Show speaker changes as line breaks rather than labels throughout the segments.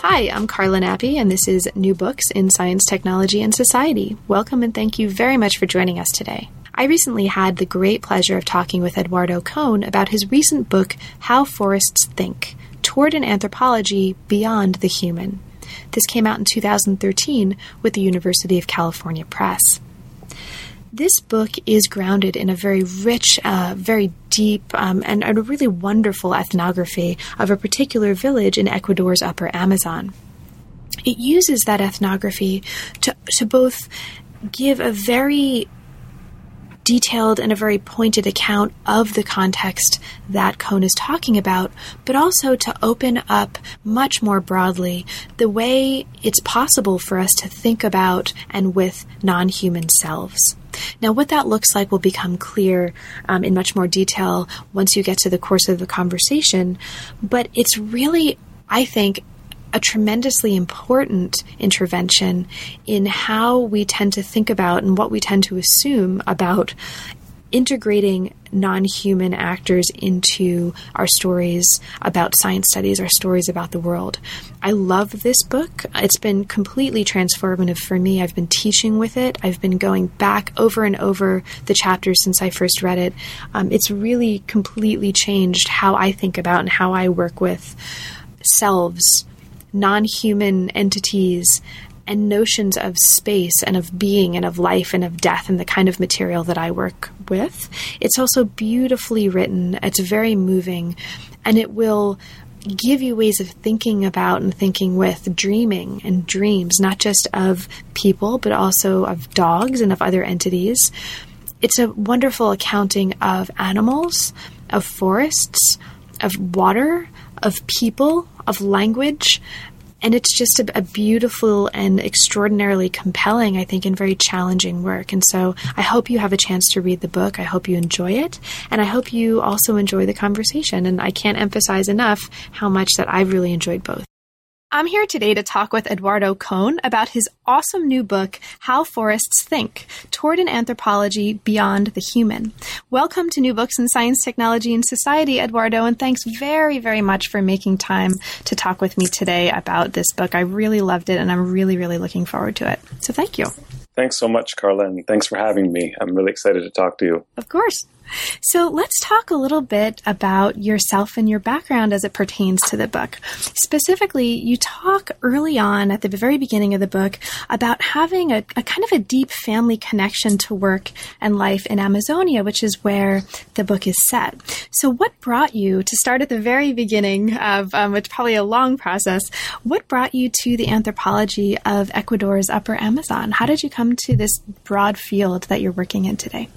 Hi, I'm Carla Nappi, and this is New Books in Science, Technology, and Society. Welcome and thank you very much for joining us today. I recently had the great pleasure of talking with Eduardo Kohn about his recent book, How Forests Think Toward an Anthropology Beyond the Human. This came out in 2013 with the University of California Press. This book is grounded in a very rich, uh, very deep, um, and a really wonderful ethnography of a particular village in Ecuador's upper Amazon. It uses that ethnography to, to both give a very detailed and a very pointed account of the context that Kohn is talking about, but also to open up much more broadly the way it's possible for us to think about and with non human selves. Now, what that looks like will become clear um, in much more detail once you get to the course of the conversation, but it's really, I think, a tremendously important intervention in how we tend to think about and what we tend to assume about integrating non human actors into our stories about science studies, our stories about the world. I love this book. It's been completely transformative for me. I've been teaching with it, I've been going back over and over the chapters since I first read it. Um, it's really completely changed how I think about and how I work with selves, non human entities, and notions of space and of being and of life and of death and the kind of material that I work with. It's also beautifully written, it's very moving, and it will give you ways of thinking about and thinking with dreaming and dreams, not just of people, but also of dogs and of other entities. It's a wonderful accounting of animals, of forests, of water, of people, of language, and it's just a, a, beautiful and extraordinarily compelling, I think, and very challenging work. And so I hope you have a chance to read the book. I hope you enjoy it. And I hope you also enjoy the conversation. And I can't emphasize enough how much that I've really enjoyed both. I'm here today to talk with Eduardo Kohn about his awesome new book, How Forests Think Toward an Anthropology Beyond the Human. Welcome to New Books in Science, Technology, and Society, Eduardo, and thanks very, very much for making time to talk with me today about this book. I really loved it, and I'm really, really looking forward to it. So thank you.
Thanks so much, Carla, and thanks for having me. I'm really excited to talk to you.
Of course. So let's talk a little bit about yourself and your background as it pertains to the book. Specifically, you talk early on at the very beginning of the book about having a, a kind of a deep family connection to work and life in Amazonia, which is where the book is set. So, what brought you to start at the very beginning of, um, which probably a long process, what brought you to the anthropology of Ecuador's Upper Amazon? How did you come to this broad field that you're working in today?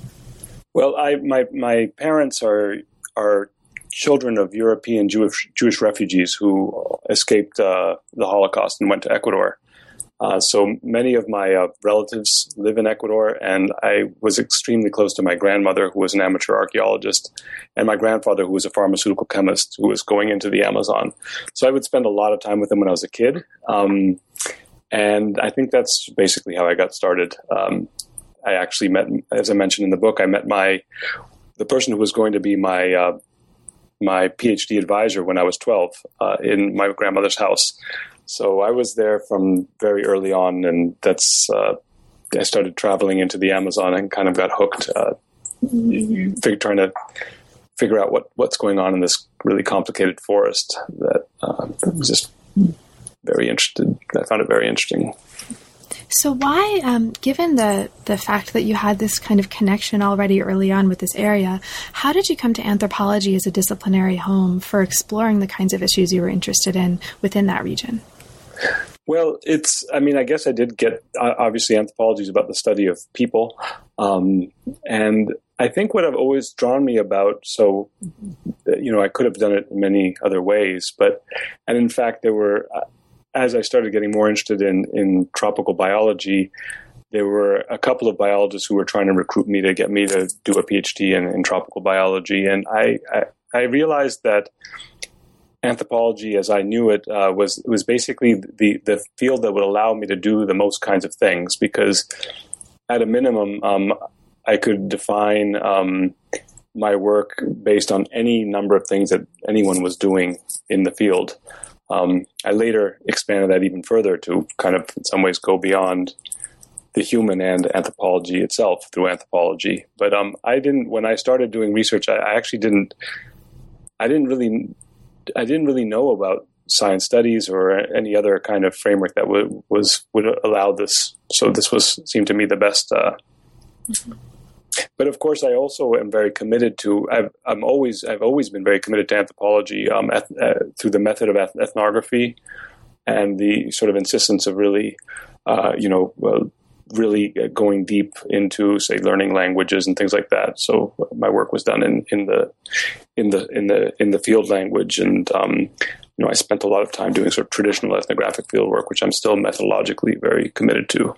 Well, I my my parents are are children of European Jewish Jewish refugees who escaped uh, the Holocaust and went to Ecuador. Uh, so many of my uh, relatives live in Ecuador, and I was extremely close to my grandmother, who was an amateur archaeologist, and my grandfather, who was a pharmaceutical chemist, who was going into the Amazon. So I would spend a lot of time with them when I was a kid. Um, and I think that's basically how I got started. Um, I actually met, as I mentioned in the book, I met my the person who was going to be my uh, my PhD advisor when I was 12 uh, in my grandmother's house. So I was there from very early on, and that's uh, I started traveling into the Amazon and kind of got hooked, uh, trying to figure out what what's going on in this really complicated forest. That uh, was just very interested. I found it very interesting.
So why, um, given the the fact that you had this kind of connection already early on with this area, how did you come to anthropology as a disciplinary home for exploring the kinds of issues you were interested in within that region?
Well, it's, I mean, I guess I did get, obviously, anthropology is about the study of people. Um, and I think what I've always drawn me about, so, you know, I could have done it in many other ways, but, and in fact, there were, as I started getting more interested in, in tropical biology, there were a couple of biologists who were trying to recruit me to get me to do a PhD in, in tropical biology. And I, I, I, realized that anthropology, as I knew it, uh, was, was basically the, the field that would allow me to do the most kinds of things because at a minimum, um, I could define um, my work based on any number of things that anyone was doing in the field. Um, I later expanded that even further to kind of, in some ways, go beyond the human and anthropology itself through anthropology. But um, I didn't. When I started doing research, I, I actually didn't. I didn't really. I didn't really know about science studies or any other kind of framework that would was would allow this. So this was seemed to me the best uh, mm-hmm. But of course, I also am very committed to. I've, I'm always. I've always been very committed to anthropology um, eth- uh, through the method of eth- ethnography and the sort of insistence of really, uh, you know, well, really going deep into, say, learning languages and things like that. So my work was done in, in the in the in the in the field language, and um, you know, I spent a lot of time doing sort of traditional ethnographic field work, which I'm still methodologically very committed to.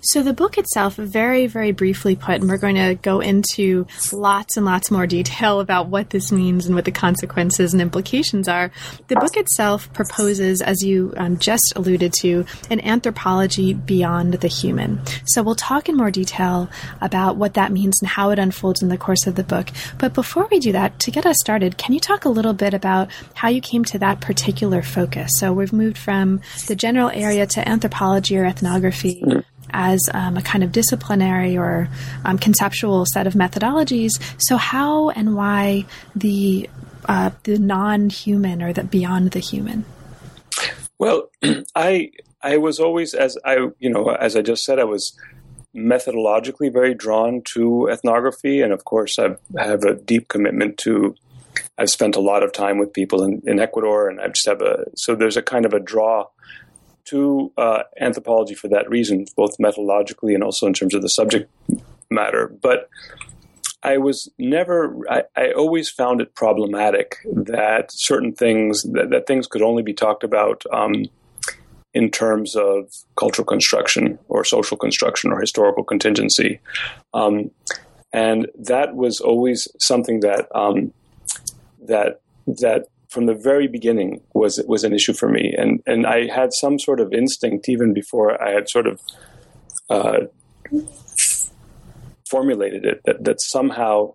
So the book itself, very, very briefly put, and we're going to go into lots and lots more detail about what this means and what the consequences and implications are. The book itself proposes, as you um, just alluded to, an anthropology beyond the human. So we'll talk in more detail about what that means and how it unfolds in the course of the book. But before we do that, to get us started, can you talk a little bit about how you came to that particular focus? So we've moved from the general area to anthropology or ethnography as um, a kind of disciplinary or um, conceptual set of methodologies. So, how and why the uh, the non-human or the beyond the human?
Well, I I was always as I you know as I just said I was methodologically very drawn to ethnography, and of course I have a deep commitment to. I've spent a lot of time with people in, in Ecuador, and I just have a so there's a kind of a draw to uh, anthropology for that reason, both methodologically and also in terms of the subject matter. But I was never, I, I always found it problematic that certain things, that, that things could only be talked about um, in terms of cultural construction or social construction or historical contingency. Um, and that was always something that, um, that, that from the very beginning was was an issue for me, and and I had some sort of instinct even before I had sort of uh, formulated it that that somehow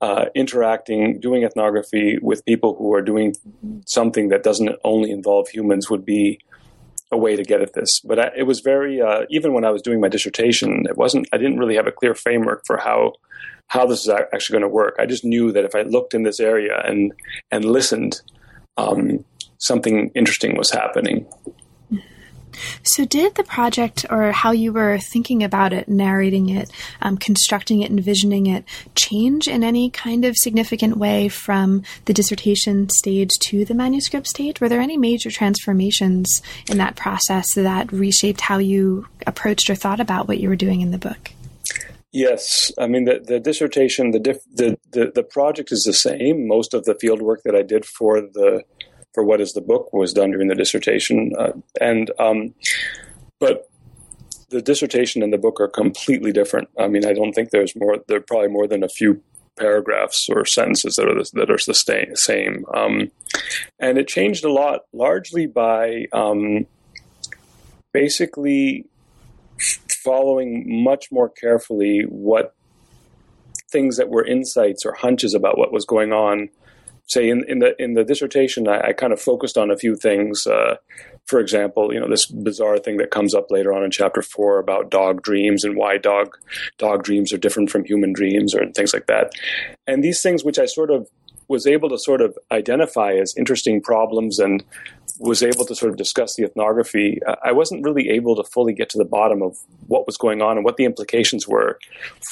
uh, interacting, doing ethnography with people who are doing something that doesn't only involve humans would be a way to get at this. But I, it was very uh, even when I was doing my dissertation, it wasn't. I didn't really have a clear framework for how how this is actually going to work. I just knew that if I looked in this area and and listened, um, something interesting was happening.
So, did the project or how you were thinking about it, narrating it, um, constructing it, envisioning it, change in any kind of significant way from the dissertation stage to the manuscript stage? Were there any major transformations in that process that reshaped how you approached or thought about what you were doing in the book?
Yes, I mean the, the dissertation, the, diff, the, the the project is the same. Most of the field work that I did for the for what is the book was done during the dissertation, uh, and um, but the dissertation and the book are completely different. I mean, I don't think there's more. There are probably more than a few paragraphs or sentences that are the, that are the same. Um, and it changed a lot, largely by um, basically following much more carefully what things that were insights or hunches about what was going on. Say in, in the in the dissertation, I, I kind of focused on a few things. Uh, for example, you know this bizarre thing that comes up later on in chapter four about dog dreams and why dog dog dreams are different from human dreams or things like that. And these things, which I sort of was able to sort of identify as interesting problems and was able to sort of discuss the ethnography, I wasn't really able to fully get to the bottom of what was going on and what the implications were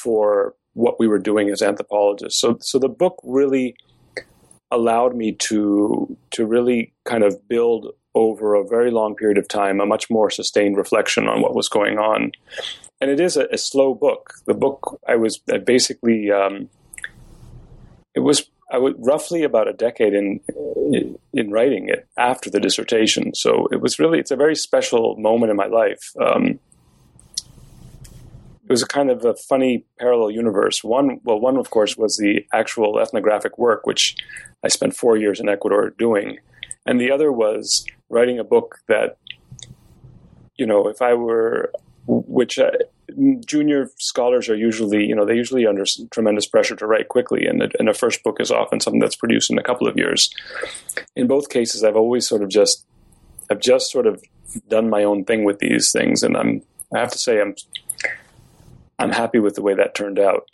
for what we were doing as anthropologists. So, so the book really allowed me to to really kind of build over a very long period of time a much more sustained reflection on what was going on. And it is a, a slow book. The book I was I basically um, it was I was roughly about a decade in in writing it after the dissertation. So it was really it's a very special moment in my life. Um, it was a kind of a funny parallel universe. One, well, one of course was the actual ethnographic work, which I spent four years in Ecuador doing, and the other was writing a book that, you know, if I were, which uh, junior scholars are usually, you know, they usually under tremendous pressure to write quickly, and, and a first book is often something that's produced in a couple of years. In both cases, I've always sort of just, I've just sort of done my own thing with these things, and I'm, I have to say, I'm, I'm happy with the way that turned out.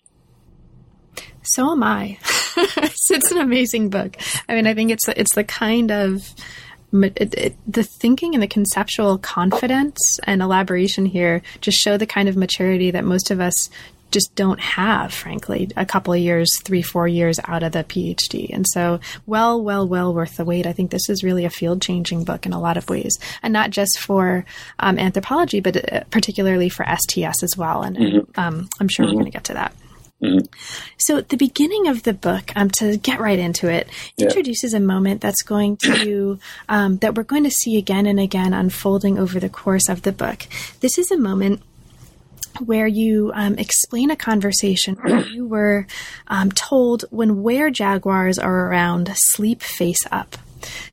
So am I. it's an amazing book. I mean, I think it's it's the kind of it, it, the thinking and the conceptual confidence and elaboration here just show the kind of maturity that most of us just don't have, frankly, a couple of years, three, four years out of the PhD. And so, well, well, well worth the wait. I think this is really a field changing book in a lot of ways, and not just for um, anthropology, but uh, particularly for STS as well. And mm-hmm. um, I'm sure mm-hmm. we're going to get to that. Mm-hmm. So, at the beginning of the book, um, to get right into it, yeah. introduces a moment that's going to um, that we're going to see again and again unfolding over the course of the book. This is a moment where you um, explain a conversation where you were um, told when where jaguars are around, sleep face up.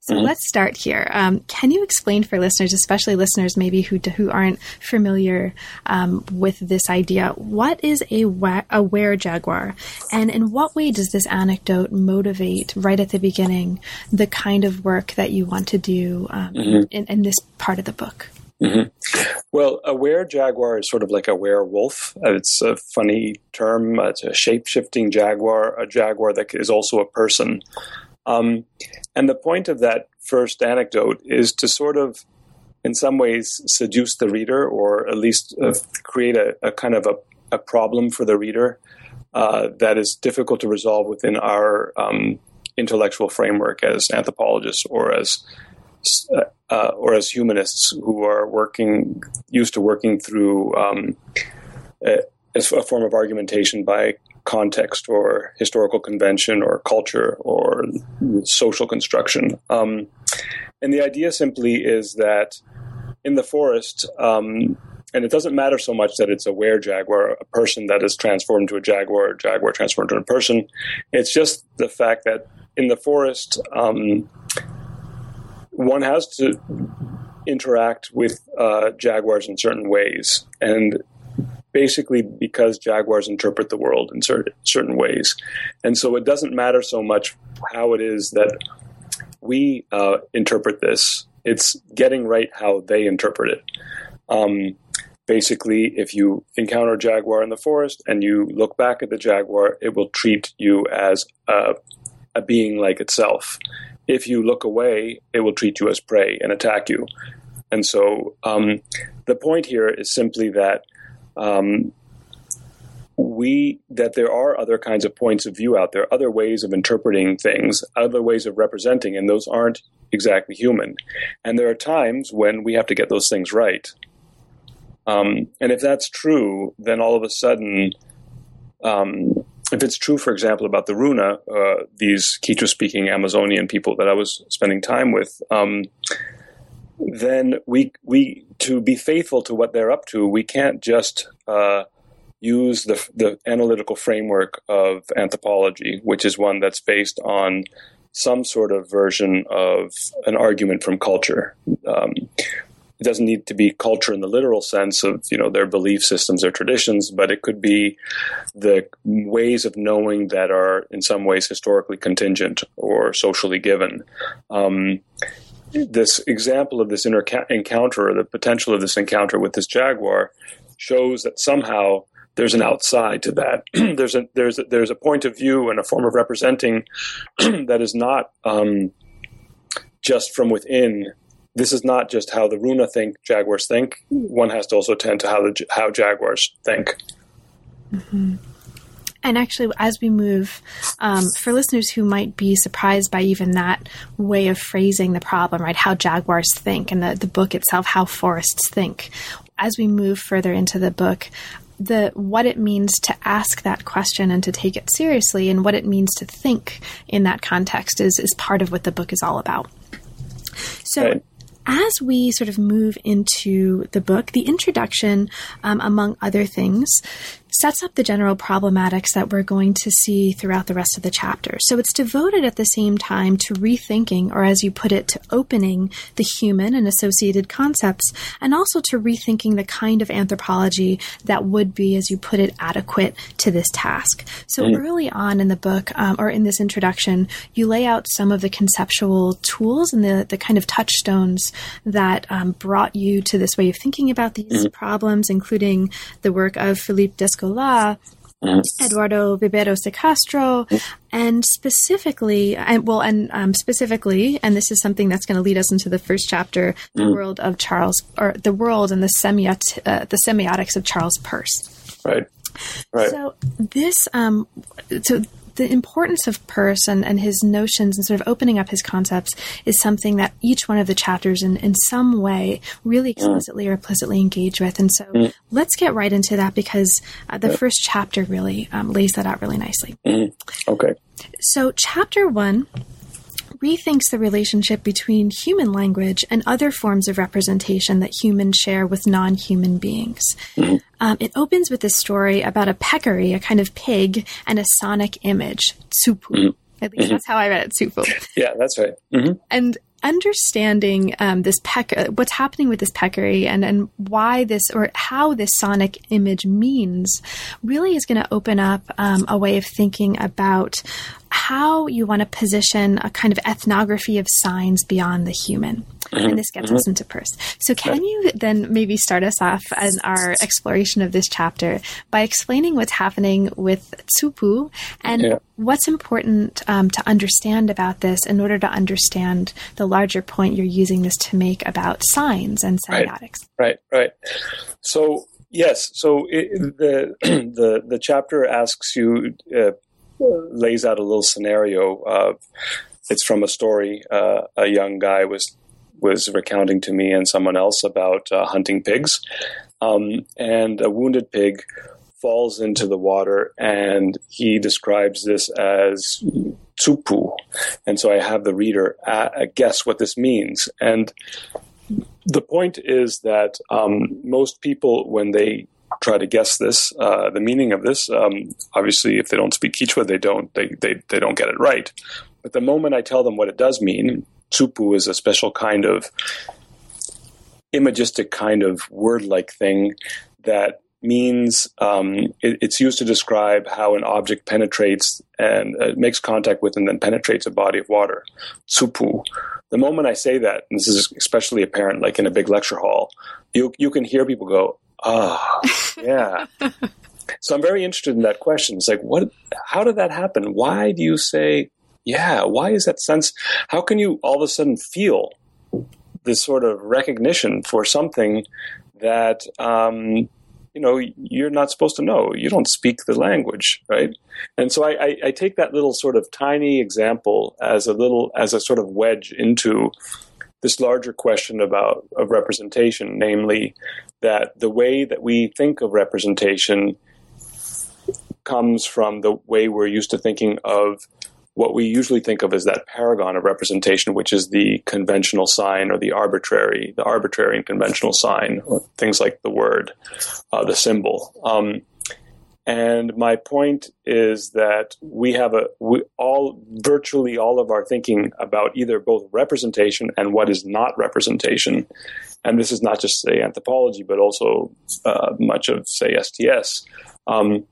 So mm-hmm. let's start here. Um, can you explain for listeners, especially listeners maybe who who aren't familiar um, with this idea, what is a wa- a were jaguar, and in what way does this anecdote motivate right at the beginning the kind of work that you want to do um, mm-hmm. in, in this part of the book?
Mm-hmm. Well, a were jaguar is sort of like a werewolf. It's a funny term. It's a shape shifting jaguar, a jaguar that is also a person. Um, and the point of that first anecdote is to sort of, in some ways, seduce the reader or at least uh, create a, a, kind of a, a, problem for the reader uh, that is difficult to resolve within our um, intellectual framework as anthropologists or as uh, or as humanists who are working used to working through um, a, a, form of argumentation by context or historical convention or culture or social construction. Um, and the idea simply is that in the forest, um, and it doesn't matter so much that it's a were jaguar, a person that is transformed into a jaguar, a jaguar transformed into a person. It's just the fact that in the forest, um, one has to interact with uh, jaguars in certain ways. And basically because jaguars interpret the world in certain certain ways, and so it doesn't matter so much how it is that we uh, interpret this. It's getting right how they interpret it. Um, basically, if you encounter a jaguar in the forest and you look back at the jaguar, it will treat you as a, a being like itself. If you look away, it will treat you as prey and attack you. And so um, the point here is simply that um, we that there are other kinds of points of view out there, other ways of interpreting things, other ways of representing, and those aren't exactly human. And there are times when we have to get those things right. Um, and if that's true, then all of a sudden, um, if it's true, for example, about the Runa, uh, these Quechua-speaking Amazonian people that I was spending time with, um, then we we to be faithful to what they're up to, we can't just uh, use the the analytical framework of anthropology, which is one that's based on some sort of version of an argument from culture. Um, it doesn't need to be culture in the literal sense of you know their belief systems or traditions, but it could be the ways of knowing that are in some ways historically contingent or socially given. Um, this example of this inter- encounter, or the potential of this encounter with this jaguar, shows that somehow there's an outside to that. there's a there's a, there's a point of view and a form of representing that is not um, just from within. This is not just how the Runa think, jaguars think. One has to also tend to how the how jaguars think.
Mm-hmm. And actually, as we move, um, for listeners who might be surprised by even that way of phrasing the problem, right? How jaguars think, and the, the book itself, how forests think. As we move further into the book, the what it means to ask that question and to take it seriously and what it means to think in that context is is part of what the book is all about. So right. As we sort of move into the book, the introduction, um, among other things, sets up the general problematics that we're going to see throughout the rest of the chapter. So it's devoted at the same time to rethinking, or as you put it, to opening the human and associated concepts, and also to rethinking the kind of anthropology that would be, as you put it, adequate to this task. So mm. early on in the book, um, or in this introduction, you lay out some of the conceptual tools and the, the kind of touchstones that um, brought you to this way of thinking about these mm. problems, including the work of Philippe Descola Mm-hmm. Eduardo Viveiros de Castro, and specifically, and well, and um, specifically, and this is something that's going to lead us into the first chapter, the mm. world of Charles, or the world and the semiot, uh, the semiotics of Charles Peirce.
Right. Right.
So this, um, so the importance of Peirce and, and his notions and sort of opening up his concepts is something that each one of the chapters in, in some way really mm. explicitly or implicitly engage with. And so mm. let's get right into that because uh, the first chapter really um, lays that out really nicely.
Mm. Okay.
So, chapter one rethinks the relationship between human language and other forms of representation that humans share with non human beings. Mm-hmm. Um, it opens with a story about a peccary, a kind of pig, and a sonic image, tsupu. Mm-hmm. At least mm-hmm. that's how I read it, tsupu.
Yeah, that's right. Mm-hmm.
And understanding um, this peck, uh, what's happening with this peccary, and and why this or how this sonic image means, really is going to open up um, a way of thinking about how you want to position a kind of ethnography of signs beyond the human. Mm-hmm. And this gets mm-hmm. us into Peirce. So, can you then maybe start us off in our exploration of this chapter by explaining what's happening with Tsupu and yeah. what's important um, to understand about this in order to understand the larger point you're using this to make about signs and semiotics?
Right, right. right. So, yes, so it, the, the, the chapter asks you. Uh, lays out a little scenario it's from a story uh, a young guy was was recounting to me and someone else about uh, hunting pigs, um, and a wounded pig falls into the water, and he describes this as tsupu, and so I have the reader uh, guess what this means, and the point is that um, most people when they try to guess this, uh, the meaning of this. Um, obviously, if they don't speak Quechua, they don't they, they they don't get it right. But the moment I tell them what it does mean, tsupu is a special kind of imagistic kind of word-like thing that means um, it, it's used to describe how an object penetrates and uh, makes contact with and then penetrates a body of water. Tsupu. The moment I say that, and this is especially apparent, like in a big lecture hall, you you can hear people go, "Ah, yeah." so I'm very interested in that question. It's like, what? How did that happen? Why do you say yeah, why is that sense? How can you all of a sudden feel this sort of recognition for something that um, you know you're not supposed to know? You don't speak the language, right? And so I, I, I take that little sort of tiny example as a little as a sort of wedge into this larger question about of representation, namely that the way that we think of representation comes from the way we're used to thinking of what we usually think of as that paragon of representation, which is the conventional sign or the arbitrary, the arbitrary and conventional sign, things like the word, uh, the symbol. Um, and my point is that we have a we all virtually all of our thinking about either both representation and what is not representation, and this is not just say anthropology, but also uh, much of say STS. Um,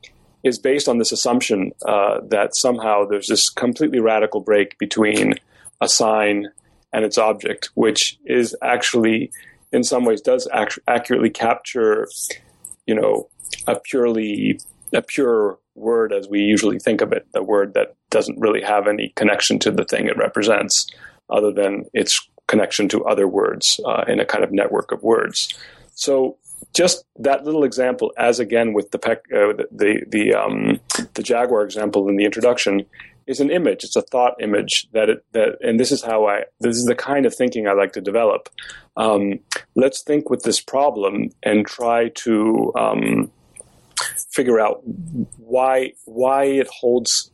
is based on this assumption uh, that somehow there's this completely radical break between a sign and its object, which is actually, in some ways, does ac- accurately capture, you know, a purely a pure word as we usually think of it, the word that doesn't really have any connection to the thing it represents, other than its connection to other words uh, in a kind of network of words. So just that little example, as again with the pec, uh, the the um, the Jaguar example in the introduction, is an image. It's a thought image that it, that, and this is how I. This is the kind of thinking I like to develop. Um, let's think with this problem and try to um, figure out why why it holds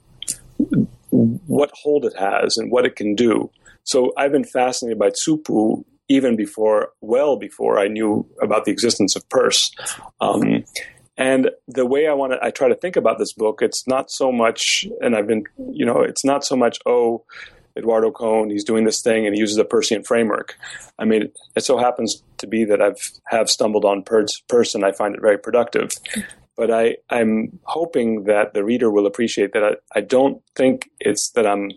what hold it has and what it can do. So I've been fascinated by Tsupu even before, well before I knew about the existence of Peirce. Um, and the way I want to, I try to think about this book, it's not so much, and I've been, you know, it's not so much, oh, Eduardo Kohn, he's doing this thing and he uses a Peircean framework. I mean, it so happens to be that I've have stumbled on Peirce, Peirce and I find it very productive. But I, I'm hoping that the reader will appreciate that I, I don't think it's that I'm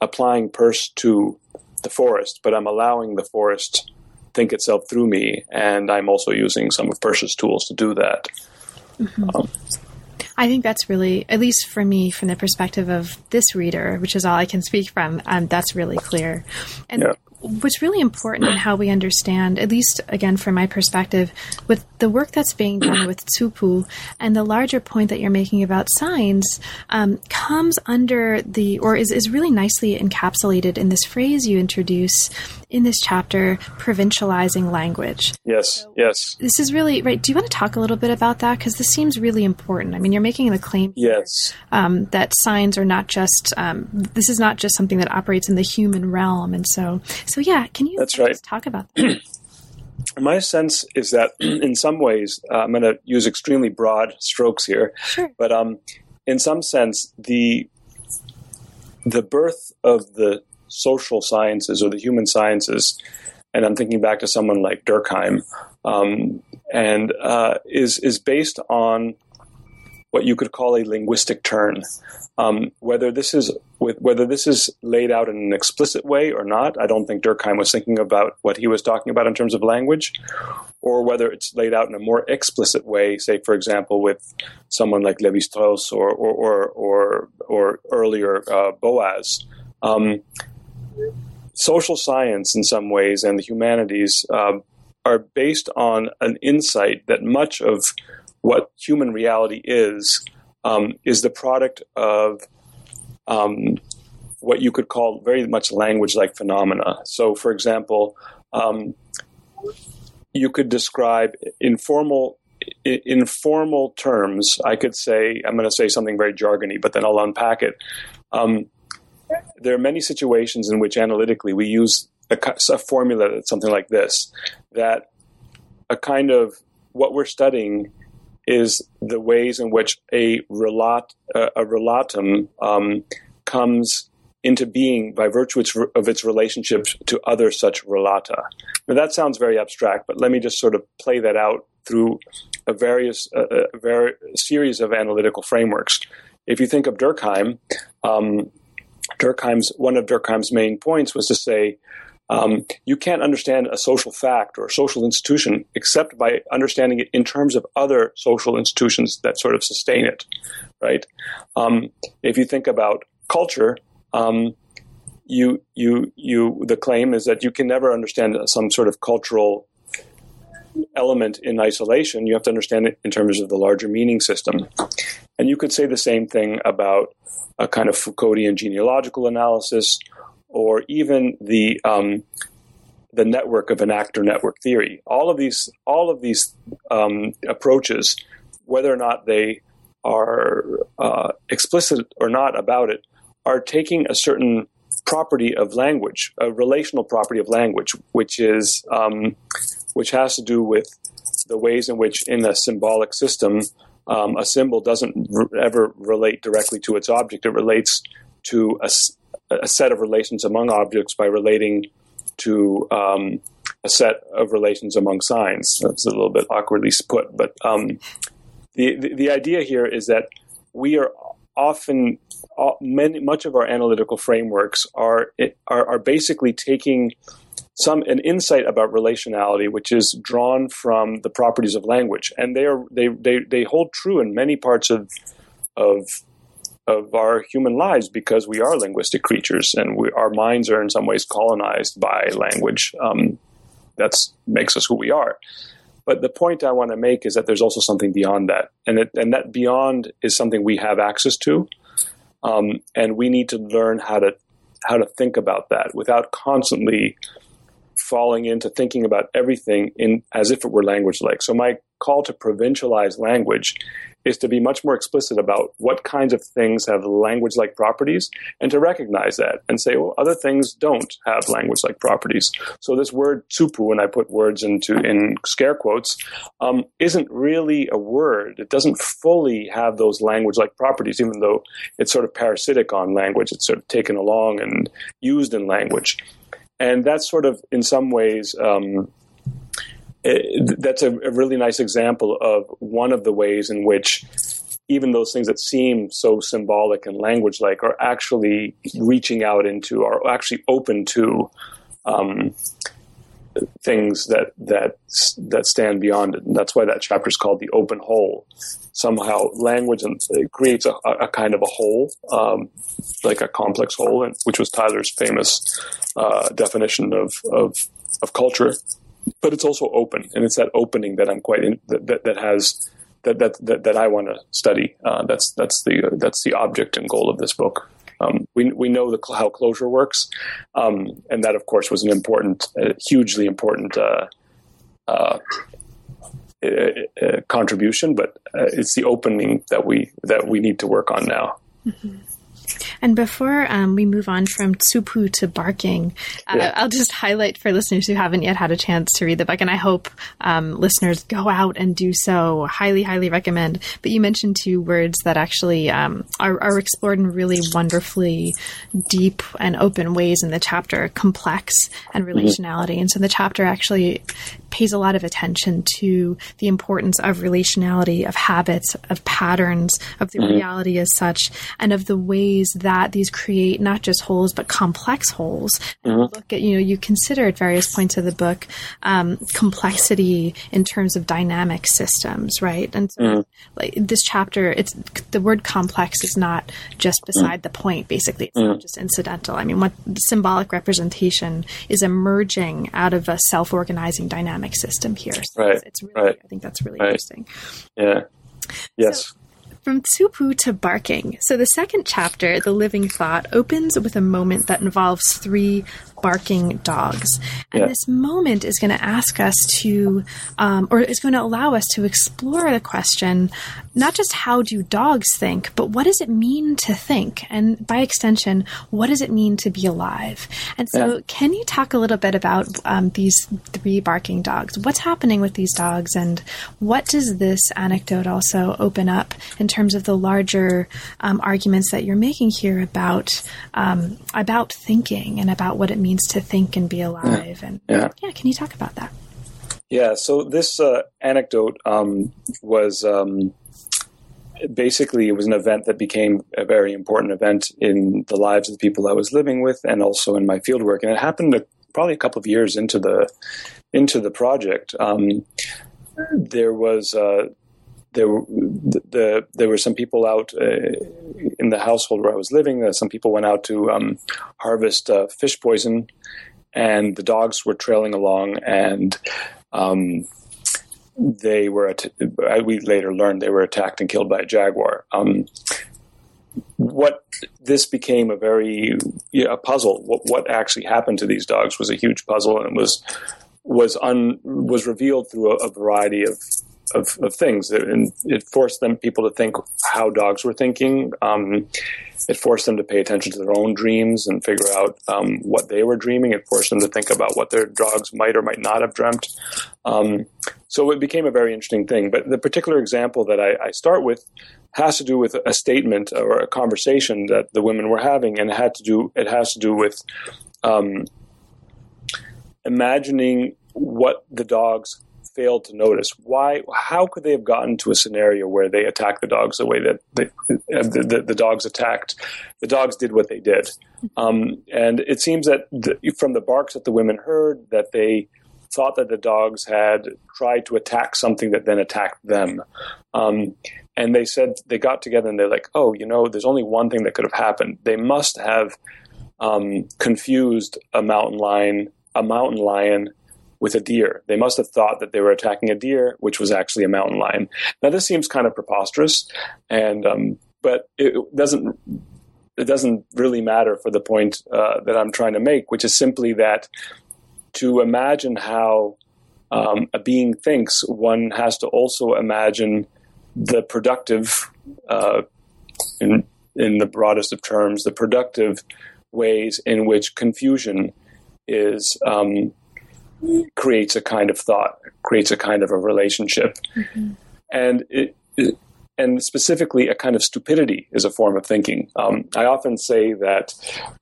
applying Peirce to the forest, but I'm allowing the forest think itself through me, and I'm also using some of Peirce's tools to do that.
Mm-hmm. Um, I think that's really, at least for me, from the perspective of this reader, which is all I can speak from, um, that's really clear. And yeah what's really important in how we understand, at least again from my perspective, with the work that's being done with Tsupu and the larger point that you're making about signs, um, comes under the, or is, is really nicely encapsulated in this phrase you introduce in this chapter, provincializing language.
Yes, so yes.
This is really, right. Do you want to talk a little bit about that? Because this seems really important. I mean, you're making the claim
yes.
Um, that signs are not just, um, this is not just something that operates in the human realm. And so, so yeah, can you
That's right.
talk about that?
My sense is that in some ways, uh, I'm going to use extremely broad strokes here,
sure.
but um, in some sense, the the birth of the social sciences or the human sciences, and I'm thinking back to someone like Durkheim, um, and uh, is is based on what you could call a linguistic turn. Um, whether this is with, whether this is laid out in an explicit way or not, I don't think Durkheim was thinking about what he was talking about in terms of language, or whether it's laid out in a more explicit way. Say, for example, with someone like Levi Strauss or or or or, or earlier uh, Boas. Um, social science, in some ways, and the humanities uh, are based on an insight that much of what human reality is um, is the product of um, what you could call very much language like phenomena. So, for example, um, you could describe informal in formal terms. I could say I'm going to say something very jargony, but then I'll unpack it. Um, there are many situations in which analytically we use a, a formula that's something like this: that a kind of what we're studying is the ways in which a relat a relatum um, comes into being by virtue of its relationships to other such relata. Now that sounds very abstract, but let me just sort of play that out through a various a very series of analytical frameworks. If you think of Durkheim, um, Durkheim's one of Durkheim's main points was to say um, you can't understand a social fact or a social institution except by understanding it in terms of other social institutions that sort of sustain it, right? Um, if you think about culture, um, you you you the claim is that you can never understand some sort of cultural element in isolation. You have to understand it in terms of the larger meaning system, and you could say the same thing about a kind of Foucauldian genealogical analysis or even the um, the network of an actor network theory. All of these all of these um, approaches, whether or not they are uh, explicit or not about it are taking a certain property of language, a relational property of language, which is um, which has to do with the ways in which, in a symbolic system, um, a symbol doesn't r- ever relate directly to its object. It relates to a, a, set of relations among objects by relating to um, a set of relations among signs. That's a little bit awkwardly put, but um, the, the, the idea here is that we are often many, much of our analytical frameworks are, are, are basically taking some an insight about relationality which is drawn from the properties of language. And they are they they, they hold true in many parts of of of our human lives because we are linguistic creatures and we, our minds are in some ways colonized by language um, that makes us who we are. But the point I want to make is that there's also something beyond that, and it, and that beyond is something we have access to, um, and we need to learn how to how to think about that without constantly falling into thinking about everything in as if it were language like. So my call to provincialize language is to be much more explicit about what kinds of things have language like properties and to recognize that and say, well, other things don't have language like properties. So this word tsupu, when I put words into in scare quotes, um, isn't really a word. It doesn't fully have those language like properties, even though it's sort of parasitic on language. It's sort of taken along and used in language. And that's sort of, in some ways, um, it, that's a, a really nice example of one of the ways in which even those things that seem so symbolic and language like are actually reaching out into, are actually open to um, things that that that stand beyond it. And that's why that chapter is called the open whole. Somehow, language and creates a, a, kind of a whole, um, like a complex whole, and, which was Tylor's famous uh, definition of, of of culture but it's also open, and it's that opening that I'm quite in, that, that, that has that that that, that I want to study. Uh, that's that's the that's the object and goal of this book. Um, we we know the, how closure works, um, and that of course was an important, uh, hugely important uh, uh, uh, uh contribution. But it's the opening that we that we need to work on now.
Mm-hmm. And before um, we move on from tsupu to barking, uh. I'll just highlight for listeners who haven't yet had a chance to read the book, and I hope um, listeners go out and do so. Highly, highly recommend. But you mentioned two words that actually um, are, are, explored in really wonderfully deep and open ways in the chapter complex and mm-hmm. relationality. Mm-hmm. And so the chapter actually pays a lot of attention to the importance of relationality, of habits, of patterns, of the mm-hmm. reality as such, and of the ways that these create not just wholes but complex wholes. Mm-hmm. Look at you know you consider at various points of the book um, complexity in terms of dynamic systems, right? And so, mm-hmm. like this chapter, it's the word complex is not just beside mm-hmm. the point. Basically, it's not mm-hmm. just incidental. I mean, what symbolic representation is emerging out of a self-organizing dynamic system here.
So right.
It's, it's really,
right.
I think that's really
right.
interesting.
Yeah. Yes.
So, from tsupu to barking. So the second chapter, The Living Thought, opens with a moment that involves three barking dogs. And yeah. this moment is going to ask us to, um, or is going to allow us to explore the question not just how do dogs think, but what does it mean to think? And by extension, what does it mean to be alive? And so, yeah. can you talk a little bit about um, these three barking dogs? What's happening with these dogs, and what does this anecdote also open up in terms of the larger um, arguments that you're making here about um, about thinking and about what it means? means to think and be alive.
Yeah.
And
yeah.
yeah, can you talk about that?
Yeah. So this uh, anecdote um, was um, basically it was an event that became a very important event in the lives of the people I was living with, and also in my fieldwork. And it happened a, probably a couple of years into the into the project. Um, there was uh, there the, the, there were some people out uh, in the household where I was living. Uh, some people went out to um, harvest uh, fish poison, and the dogs were trailing along, and um, they were. At- we later learned they were attacked and killed by a jaguar. Um, what this became a very you know, a puzzle. What, what actually happened to these dogs was a huge puzzle, and it was was un was revealed through a, a variety of of, of things. And it forced them people to think how dogs were thinking. Um, it forced them to pay attention to their own dreams and figure out um, what they were dreaming. It forced them to think about what their dogs might or might not have dreamt. Um, so it became a very interesting thing. But the particular example that I, I, start with has to do with a statement or a conversation that the women were having, and it had to do it has to do with um, imagining what the dogs failed to notice. Why? How could they have gotten to a scenario where they attacked the dogs the way that they, the, the, the, dogs attacked? The dogs did what they did, um, and it seems that the, from the barks that the women heard, that they thought that the dogs had tried to attack something that then attacked them. Um, and they said they got together and they're like, "Oh, you know, there's only one thing that could have happened. They must have um, confused a mountain lion, a mountain lion." With a deer. They must have thought that they were attacking a deer, which was actually a mountain lion. Now, this seems kind of preposterous, and um, but it doesn't it doesn't really matter for the point uh, that I'm trying to make, which is simply that to imagine how um, a being thinks, one has to also imagine the productive, uh, in in the broadest of terms, the productive ways in which confusion is um, creates a kind of thought, creates a kind of a relationship. Mm-hmm. And it, it, and specifically, a kind of stupidity is a form of thinking. Um, I often say that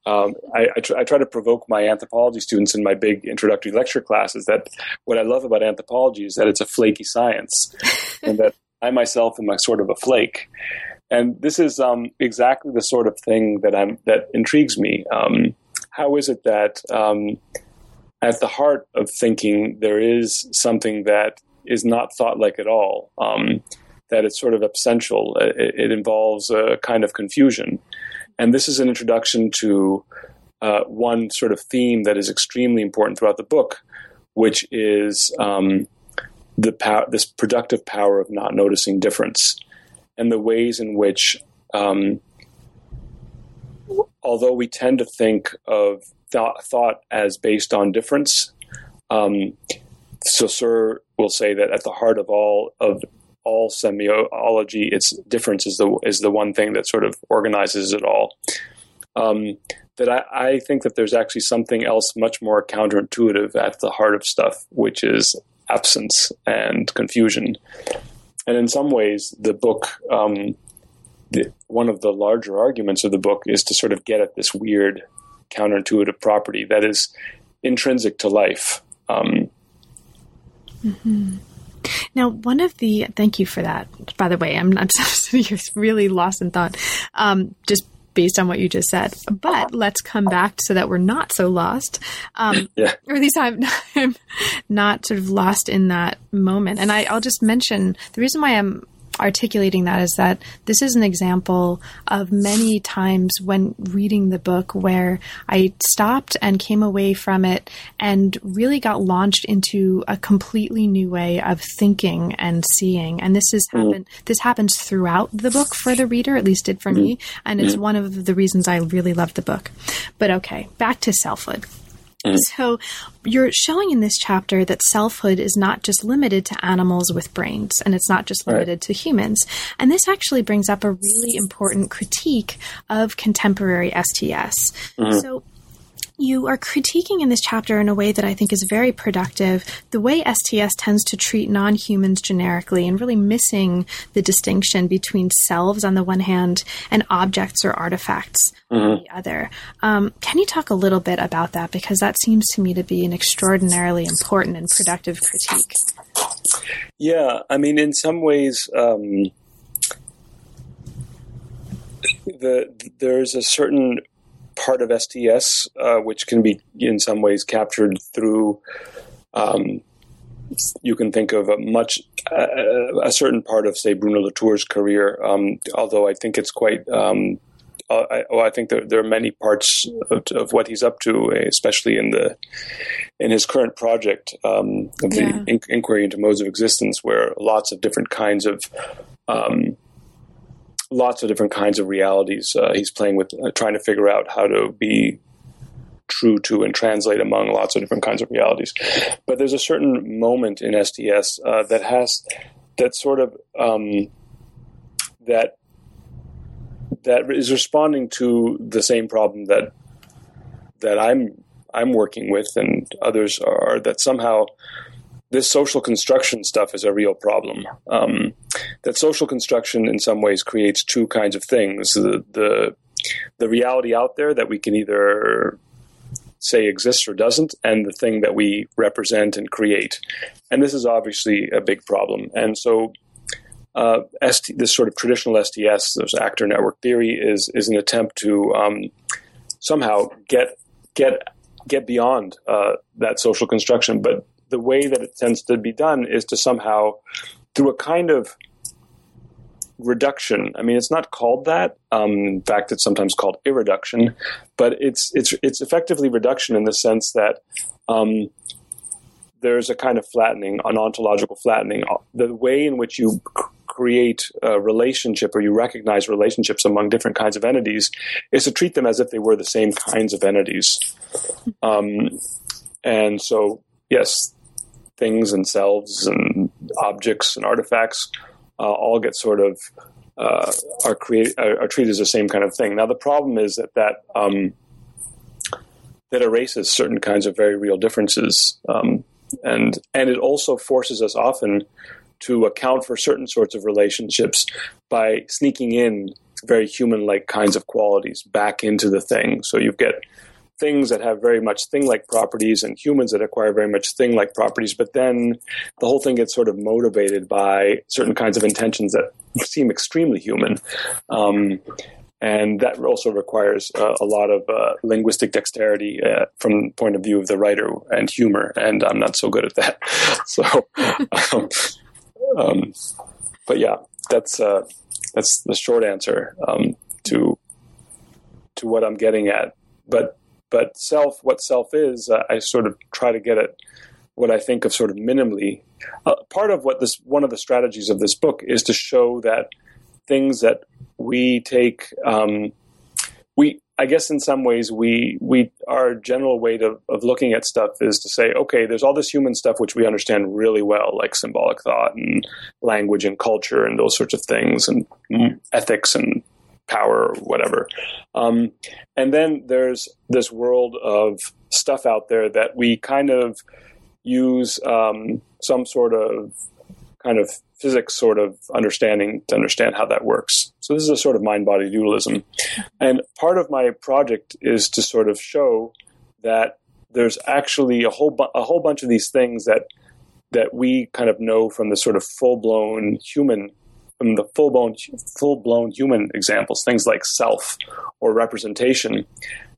um, I, I, tr- I, try to provoke my anthropology students in my big introductory lecture classes that what I love about anthropology is that it's a flaky science, and that I myself am a sort of a flake. And this is um, exactly the sort of thing that I'm that intrigues me. Um, how is it that um, at the heart of thinking, there is something that is not thought like at all. Um, that it's sort of essential. It, it, involves a kind of confusion, and this is an introduction to uh, one sort of theme that is extremely important throughout the book, which is um, the power, this productive power of not noticing difference, and the ways in which, um, although we tend to think of thought, thought as based on difference. Um, Saussure will say that at the heart of all of all semiology, its difference is the is the one thing that sort of organizes it all. Um, that I, I, think that there's actually something else much more counterintuitive at the heart of stuff, which is absence and confusion. And in some ways, the book, um, the, one of the larger arguments of the book is to sort of get at this weird counterintuitive property that is intrinsic to life. Um,
mm-hmm. Now, one of the thank you for that. By the way, I'm not really lost in thought, um, just based on what you just said. But let's come back so that we're not so lost, um, yeah. or at least I'm, I'm, not sort of lost in that moment. And I, I'll just mention the reason why I'm articulating that is that this is an example of many times when reading the book where I stopped and came away from it and really got launched into a completely new way of thinking and seeing. And this has mm-hmm. happened. This happens throughout the book for the reader, at least did for me, mm-hmm. and it's mm-hmm. one of the reasons I really love the book. But okay, back to selfhood. Mm. So you're showing in this chapter that selfhood is not just limited to animals with brains and it's not just limited right. to humans. And this actually brings up a really important critique of contemporary STS. Mm-hmm. So you are critiquing in this chapter in a way that I think is very productive the way STS tends to treat non humans generically and really missing the distinction between selves on the one hand and objects or artifacts mm-hmm. on the other. Um, can you talk a little bit about that? Because that seems to me to be an extraordinarily important and productive critique.
Yeah, I mean, in some ways, um, the, there's a certain part of STS, uh, which can be in some ways captured through. Um, you can think of a much uh, a certain part of, say, Bruno Latour's career. Um, although I think it's quite. Um, uh, I, well, I think there, there, are many parts of, of, what he's up to, especially in the in his current project um, of the in, inquiry into modes of existence, where lots of different kinds of um, lots of different kinds of realities. Uh, he's playing with uh, trying to figure out how to be true to and translate among lots of different kinds of realities. But there's a certain moment in STS uh, that has that sort of um, that that is responding to the same problem that that I'm I'm working with and others are that somehow this social construction stuff is a real problem. Um, that social construction, in some ways, creates two kinds of things: the, the the reality out there that we can either say exists or doesn't, and the thing that we represent and create. And this is obviously a big problem. And so, uh, ST, this sort of traditional STS, this actor network theory, is is an attempt to um, somehow get get get beyond uh, that social construction, but the way that it tends to be done is to somehow, through a kind of reduction. I mean, it's not called that. Um, in fact, it's sometimes called irreduction, but it's it's it's effectively reduction in the sense that um, there's a kind of flattening, an ontological flattening. The way in which you create a relationship or you recognize relationships among different kinds of entities is to treat them as if they were the same kinds of entities. Um, and so, yes, things and selves and objects and artifacts uh, all get sort of uh, are created are, treated as the same kind of thing. Now the problem is that that um, that erases certain kinds of very real differences, um, and and it also forces us often to account for certain sorts of relationships by sneaking in very human-like kinds of qualities back into the thing. So you get things that have very much thing like properties and humans that acquire very much thing like properties, but then the whole thing gets sort of motivated by certain kinds of intentions that seem extremely human. Um, and that also requires uh, a lot of uh, linguistic dexterity uh, from the point of view of the writer and humor, and I'm not so good at that. So, um, um, but yeah, that's uh, that's the short answer um, to to what I'm getting at. But but self, what self is, uh, I sort of try to get at what I think of sort of minimally. Uh, part of what this, one of the strategies of this book is to show that things that we take, um, we, I guess in some ways we, we, our general way to, of looking at stuff is to say, okay, there's all this human stuff which we understand really well, like symbolic thought and language and culture and those sorts of things and mm. ethics and power or whatever. Um, and then there's this world of stuff out there that we kind of use um, some sort of kind of physics sort of understanding to understand how that works. So this is a sort of mind body dualism. And part of my project is to sort of show that there's actually a whole bu- a whole bunch of these things that that we kind of know from the sort of full blown human from the full blown full blown human examples, things like self or representation,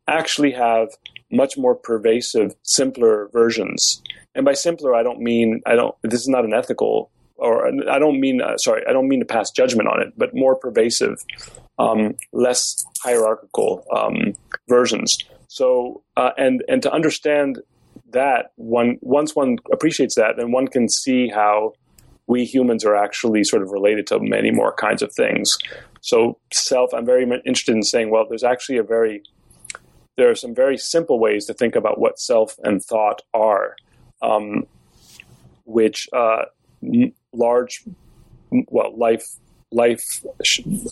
actually have much more pervasive, simpler versions. And by simpler, I don't mean I don't. This is not an ethical, or I don't mean uh, sorry, I don't mean to pass judgment on it, but more pervasive, um, less hierarchical um, versions. So uh, and and to understand that one once one appreciates that, then one can see how we humans are actually sort of related to many more kinds of things. So self, I'm very interested in saying, well, there's actually a very, there are some very simple ways to think about what self and thought are, um, which uh, large, well, life, life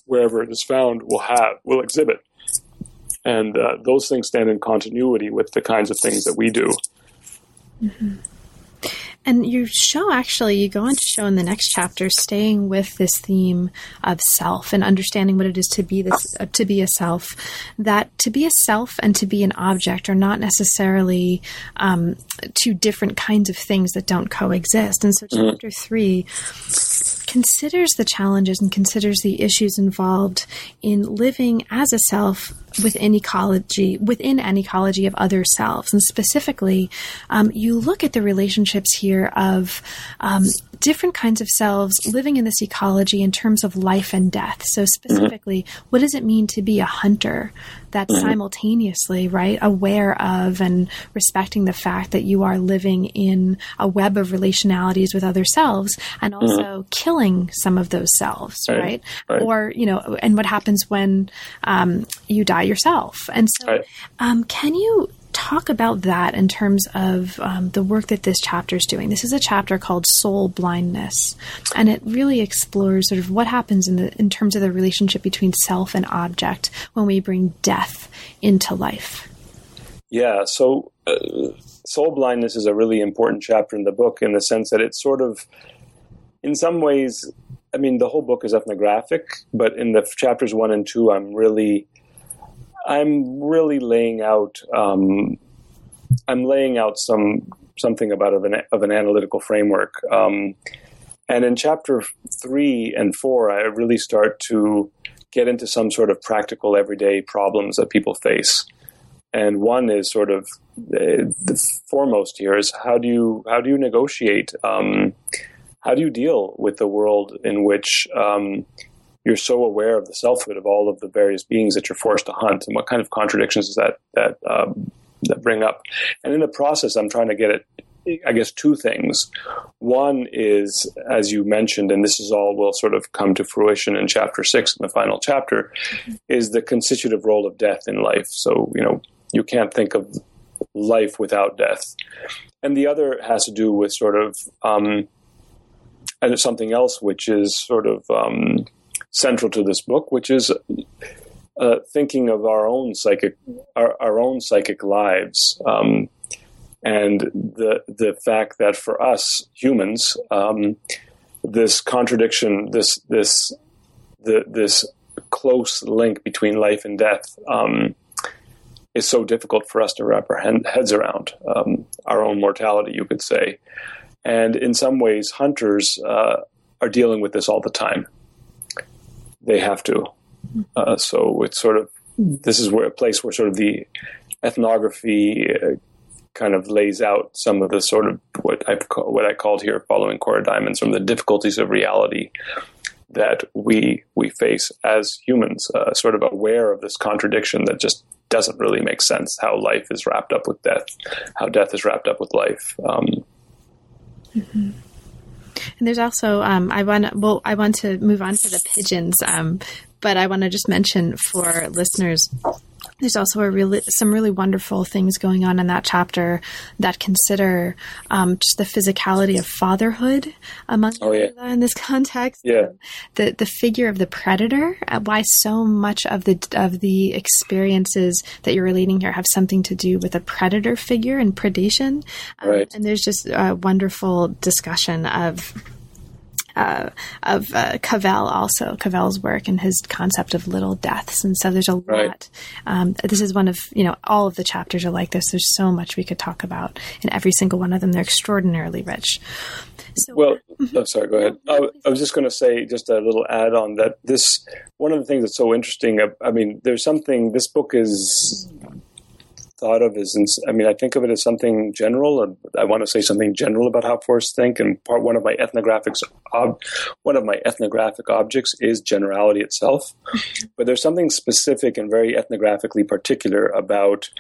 wherever it is found will have, will exhibit. And uh, those things stand in continuity with the kinds of things that we do.
Mm-hmm. And your show actually, you go on to show in the next chapter, staying with this theme of self and understanding what it is to be this, uh, to be a self. That to be a self and to be an object are not necessarily um, two different kinds of things that don't coexist. And so, mm-hmm. chapter three considers the challenges and considers the issues involved in living as a self within ecology, within an ecology of other selves. And specifically, um, you look at the relationships here of um, different kinds of selves living in this ecology in terms of life and death. So, specifically, mm-hmm. what does it mean to be a hunter that's mm-hmm. simultaneously, right, aware of and respecting the fact that you are living in a web of relationalities with other selves and mm-hmm. also mm-hmm. killing some of those selves, right? right? right? Or, you know, and what happens when um, you die yourself. And so, right. um, can you talk about that in terms of um, the work that this chapter is doing. This is a chapter called Soul Blindness, and it really explores sort of what happens in the in terms of the relationship between self and object when we bring death into life.
Yeah, so uh, soul blindness is a really important chapter in the book in the sense that it's sort of, in some ways, I mean, the whole book is ethnographic, but in the chapters one and two, I'm really, I'm really laying out, um, I'm laying out some something about of an of an analytical framework. Um, and in chapter three and four, I really start to get into some sort of practical everyday problems that people face. And one is sort of the, the foremost here is how do you how do you negotiate? Um, how do you deal with the world in which um, you're so aware of the selfhood of all of the various beings that you're forced to hunt, and what kind of contradictions does that that um, that bring up? And in the process, I'm trying to get it I guess, two things. One is, as you mentioned, and this is all will sort of come to fruition in chapter six, in the final chapter, is the constitutive role of death in life. So, you know, you can't think of life without death. And the other has to do with sort of, um, and something else which is sort of um, central to this book, which is uh, thinking of our own psychic, our, our own psychic lives. Um, and the the fact that for us humans, um, this contradiction, this this the, this close link between life and death um, is so difficult for us to wrap our heads around. Um, our own mortality, you could say, and in some ways, hunters uh, are dealing with this all the time. They have to. Uh, so it's sort of this is where a place where sort of the ethnography uh, kind of lays out some of the sort of what I what I called here following Cora Diamond, some of the difficulties of reality that we we face as humans, uh, sort of aware of this contradiction that just doesn't really make sense. How life is wrapped up with death, how death is wrapped up with life. Um,
mm-hmm. And there's also um, I want well I want to move on to the pidgins, um, but I want to just mention for listeners there's also a really some really wonderful things going on in that chapter that consider um, just the physicality of fatherhood among
oh, yeah.
in this context.
Yeah.
The the figure of the predator. Uh, why so much of the of the experiences that you're relating here have something to do with a predator figure and predation.
Um, right.
And there's just a wonderful discussion of uh, of uh, Cavell also Cavell's work and his concept of little deaths, and so there's a
right.
lot. Um, this is one of you know all of the chapters are like this. There's so much we could talk about in every single one of them. They're extraordinarily rich.
So, well, mm-hmm. oh, sorry, go ahead. I, I was just going to say just a little add on that this one of the things that's so interesting. I mean, there's something. This book is thought of as, I mean, I think of it as something general. I want to say something general about how forests think. And part one of my ethnographics, ob, one of my ethnographic objects is generality itself. But there's something specific and very ethnographically particular about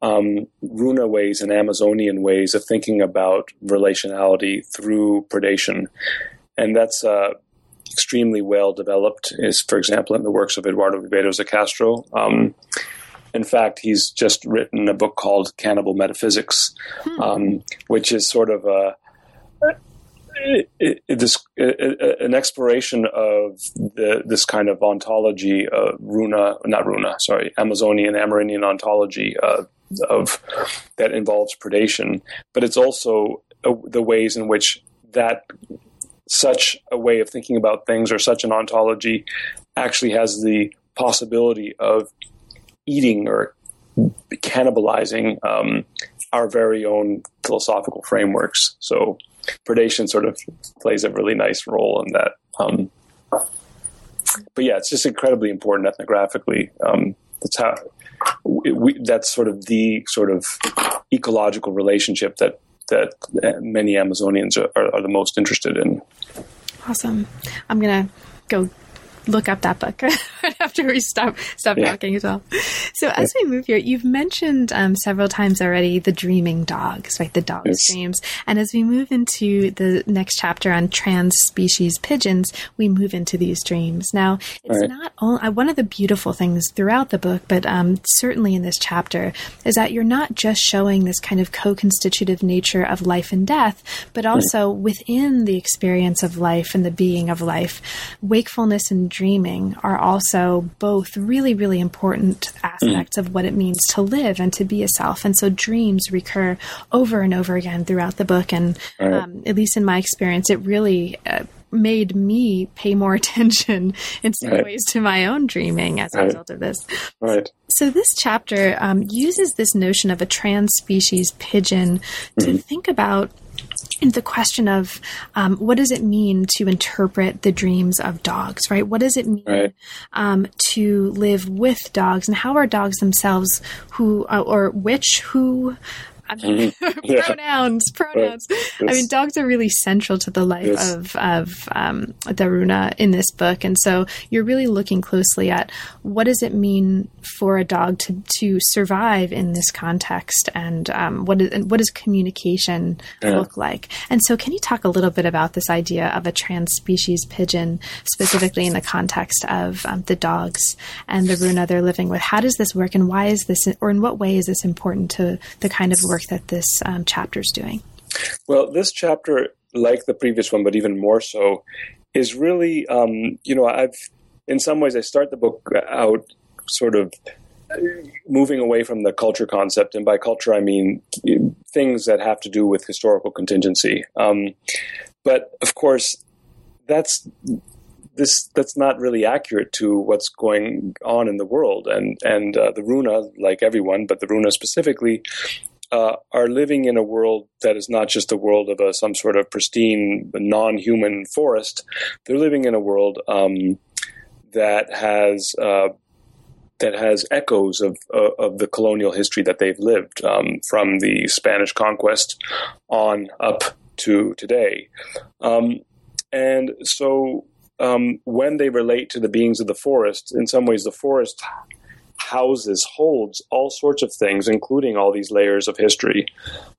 um, Runa ways and Amazonian ways of thinking about relationality through predation. And that's uh, extremely well developed, is, for example, in the works of Eduardo Viveiros de Castro. Um, in fact, he's just written a book called Cannibal Metaphysics, hmm. um, which is sort of a it, it, this it, an exploration of the, this kind of ontology, uh, Runa, not Runa, sorry, Amazonian Amerindian ontology uh, of that involves predation, but it's also uh, the ways in which that such a way of thinking about things or such an ontology actually has the possibility of eating or cannibalizing um, our very own philosophical frameworks. So predation sort of plays a really nice role in that. Um, but yeah, it's just incredibly important ethnographically. Um, that's how we, that's sort of the sort of ecological relationship that that many Amazonians are, are, are the most interested in.
Awesome. I'm gonna go look up that book after we stop stop yeah. talking as well. So as yeah. we move here, you've mentioned um, several times already the dreaming dogs, right? The dog's yes. dreams. And as we move into the next chapter on trans species pidgins, we move into these dreams. Now, it's right. not all, uh, one of the beautiful things throughout the book, but um, certainly in this chapter, is that you're not just showing this kind of co-constitutive nature of life and death, but also right. within the experience of life and the being of life, wakefulness and dreaming are also both really, really important aspects of what it means to live and to be a self. And so dreams recur over and over again throughout the book. And right. um, at least in my experience, it really uh, made me pay more attention in some right. ways to my own dreaming as a right. result of this.
Right.
So this chapter um, uses this notion of a trans species pidgin to mm-hmm. think about the question of um, what does it mean to interpret the dreams of dogs, right? What does it mean right. um, to live with dogs, and how are dogs themselves, who uh, or which who pronouns, pronouns. Right. Yes. I mean, dogs are really central to the life yes. of of um, the Runa in this book, and so you're really looking closely at what does it mean for a dog to to survive in this context, and um, what is what does communication yeah. look like? And so, can you talk a little bit about this idea of a trans species pidgin, specifically in the context of um, the dogs and the Runa they're living with? How does this work, and why is this, or in what way is this important to the kind of work that this um, chapter is doing?
Well, this chapter, like the previous one, but even more so, is really, um, you know, I've, in some ways, I start the book out sort of moving away from the culture concept, and by culture I mean things that have to do with historical contingency. Um, but of course, that's this that's not really accurate to what's going on in the world, and and uh, the Runa, like everyone, but the Runa specifically, uh, are living in a world that is not just a world of a, some sort of pristine, non-human forest. They're living in a world um, that has uh, that has echoes of uh, of the colonial history that they've lived um, from the Spanish conquest on up to today, um, and so. Um, when they relate to the beings of the forest, in some ways, the forest houses, holds all sorts of things, including all these layers of history.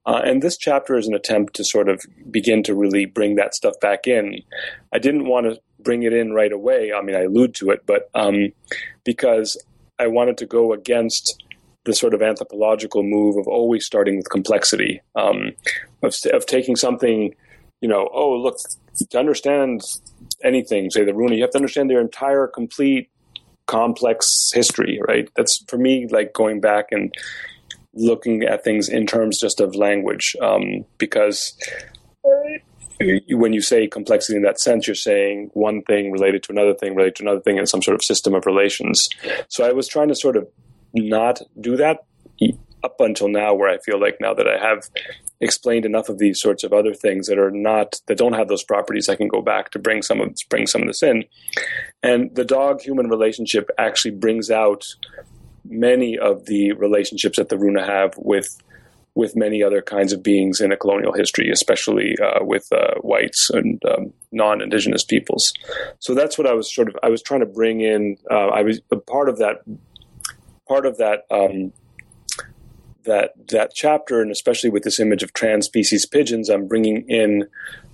Uh, and this chapter is an attempt to sort of begin to really bring that stuff back in. I didn't want to bring it in right away. I mean, I allude to it, but um, because I wanted to go against the sort of anthropological move of always starting with complexity, um, of, of taking something, you know, oh, look, to understand anything, say the Runa, you have to understand their entire complete complex history, right? That's for me like going back and looking at things in terms just of language, um, because when you say complexity in that sense, you're saying one thing related to another thing, related to another thing, in some sort of system of relations. So I was trying to sort of not do that up until now, where I feel like now that I have explained enough of these sorts of other things that are not that don't have those properties, I can go back to bring some of bring some of this in. And the dog human relationship actually brings out many of the relationships that the Runa have with with many other kinds of beings in a colonial history, especially uh, with uh, whites and um, non-indigenous peoples. So that's what I was sort of I was trying to bring in. Uh, I was a part of that part of that um, that that chapter, and especially with this image of trans species pidgins, I'm bringing in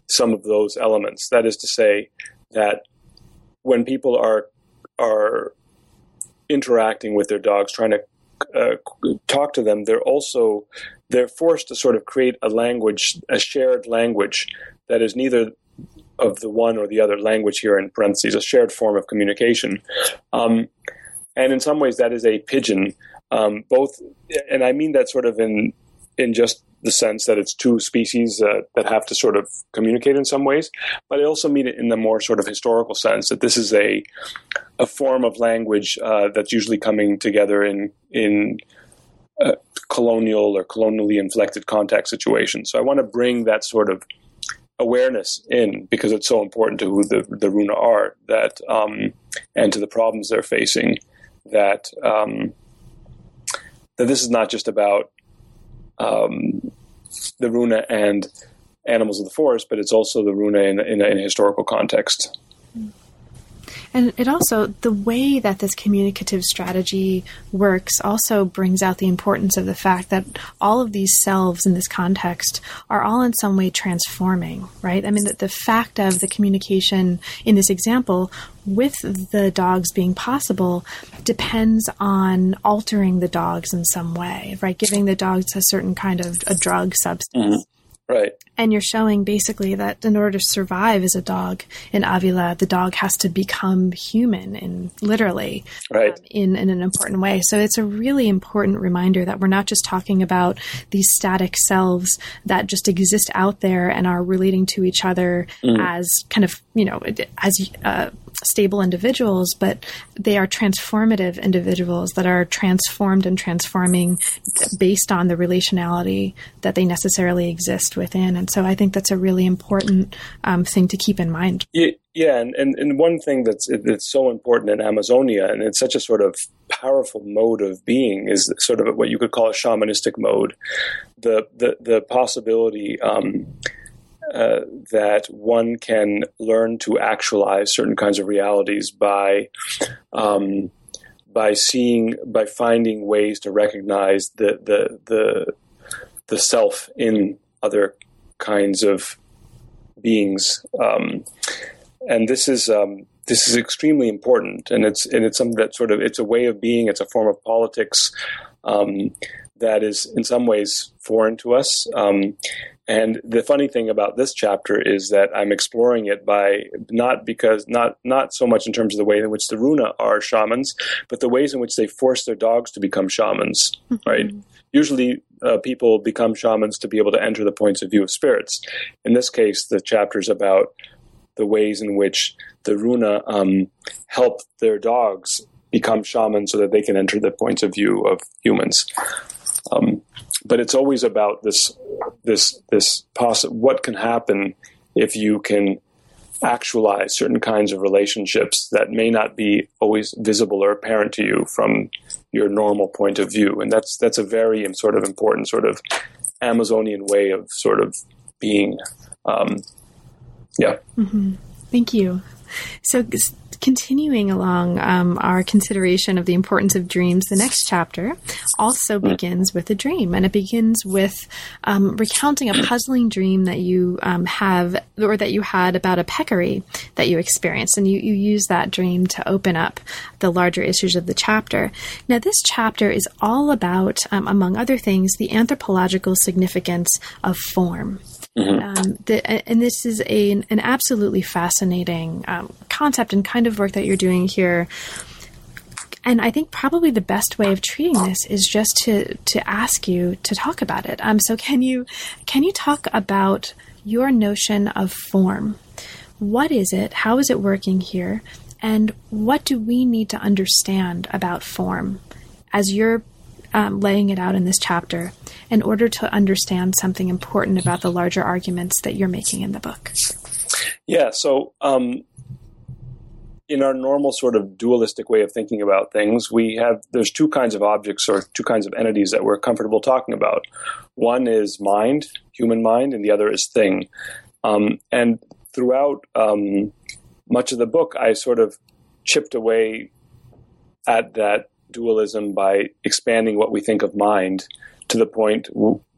some of those elements. That is to say, that when people are are interacting with their dogs, trying to uh, talk to them, they're also they're forced to sort of create a language, a shared language that is neither of the one or the other language here in parentheses, a shared form of communication. Um, and in some ways, that is a pidgin um, both, and I mean that sort of in in just the sense that it's two species uh, that have to sort of communicate in some ways, but I also mean it in the more sort of historical sense that this is a a form of language uh, that's usually coming together in in colonial or colonially inflected contact situations. So I want to bring that sort of awareness in because it's so important to who the the Runa are that um, and to the problems they're facing that. Um, that this is not just about um, the Runa and animals of the forest, but it's also the Runa in, in, in a historical context.
And it also, the way that this communicative strategy works also brings out the importance of the fact that all of these selves in this context are all in some way transforming, right? I mean, the, the fact of the communication in this example with the dogs being possible depends on altering the dogs in some way, right? Giving the dogs a certain kind of a drug substance. Mm-hmm.
Right.
And you're showing basically that in order to survive as a dog in Avila, the dog has to become human and literally
right. Um,
in, in an important way. So it's a really important reminder that we're not just talking about these static selves that just exist out there and are relating to each other mm. as kind of, you know, as uh, stable individuals, but they are transformative individuals that are transformed and transforming based on the relationality that they necessarily exist within. And so I think that's a really important um, thing to keep in mind.
Yeah, yeah and, and, and one thing that's that's so important in Amazonia, and it's such a sort of powerful mode of being, is sort of what you could call a shamanistic mode. The the the possibility. Um, uh, that one can learn to actualize certain kinds of realities by um, by seeing by finding ways to recognize the the the the self in other kinds of beings, um, and this is um, this is extremely important, and it's and it's something that sort of it's a way of being, it's a form of politics um, that is in some ways foreign to us. And the funny thing about this chapter is that I'm exploring it by not because not not so much in terms of the way in which the Runa are shamans, but the ways in which they force their dogs to become shamans. Mm-hmm. Right? Usually, uh, people become shamans to be able to enter the points of view of spirits. In this case, the chapter is about the ways in which the Runa um, help their dogs become shamans so that they can enter the points of view of humans. Um, but it's always about this this this what can happen if you can actualize certain kinds of relationships that may not be always visible or apparent to you from your normal point of view. And that's that's a very sort of important sort of amazonian way of sort of being um, yeah.
Mm-hmm. thank you. So continuing along um, our consideration of the importance of dreams, the next chapter also begins with a dream, and it begins with um, recounting a puzzling dream that you um, have or that you had about a peccary that you experienced, and you, you use that dream to open up the larger issues of the chapter. Now, this chapter is all about, um, among other things, the anthropological significance of form. Mm-hmm. Um, the, and this is a, an absolutely fascinating um, concept and kind of work that you're doing here. And I think probably the best way of treating this is just to to ask you to talk about it. Um, so can you can you talk about your notion of form? What is it? How is it working here? And what do we need to understand about form as you're um, laying it out in this chapter in order to understand something important about the larger arguments that you're making in the book.
Yeah, so um, in our normal sort of dualistic way of thinking about things, we have there's two kinds of objects or two kinds of entities that we're comfortable talking about. One is mind, human mind, and the other is thing. Um, and throughout um, much of the book, I sort of chipped away at that dualism by expanding what we think of mind to the point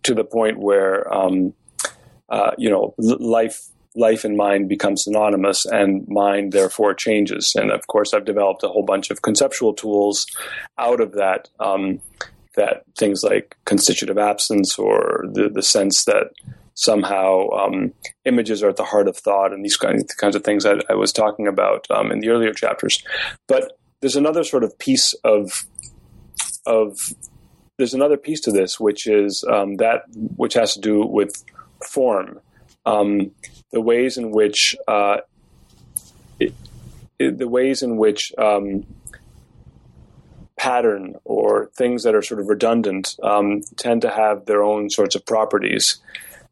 to the point where um, uh, you know life life and mind become synonymous and mind therefore changes. And of course i've developed a whole bunch of conceptual tools out of that um, that things like constitutive absence or the, the sense that somehow um, images are at the heart of thought and these kinds of things I, I was talking about um, in the earlier chapters. But there's another sort of piece of of there's another piece to this, which is um, that which has to do with form, um, the ways in which uh, it, it, the ways in which um, pattern or things that are sort of redundant um, tend to have their own sorts of properties.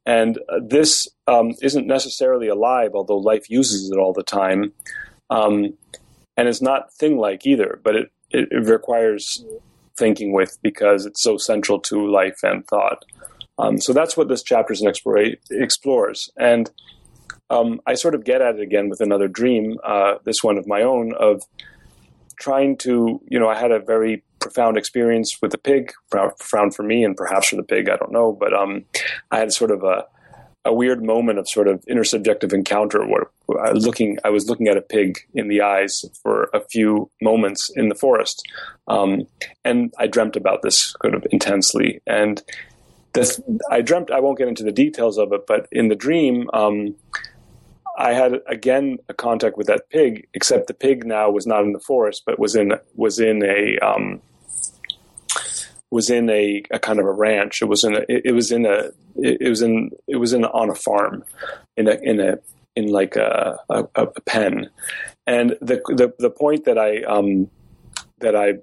And uh, this um, isn't necessarily alive, although life uses it all the time. Um, and it's not thing like either, but it, it, it, requires thinking with because it's so central to life and thought. Um, so that's what this chapter explore, explores. And um, I sort of get at it again with another dream, uh, this one of my own, of trying to, you know, I had a very profound experience with the pig, profound for me and perhaps for the pig, I don't know, but um, I had sort of a, a weird moment of sort of intersubjective encounter where I looking, I was looking at a pig in the eyes for a few moments in the forest, um, and I dreamt about this kind of intensely. And this, I dreamt. I won't get into the details of it, but in the dream, um, I had again a contact with that pig, except the pig now was not in the forest, but was in was in a um, was in a, a, kind of a ranch. It was in a, it, it was in a it, was in it was in on a farm in a in a in like a, a, a pen. And the, the the point that I um that I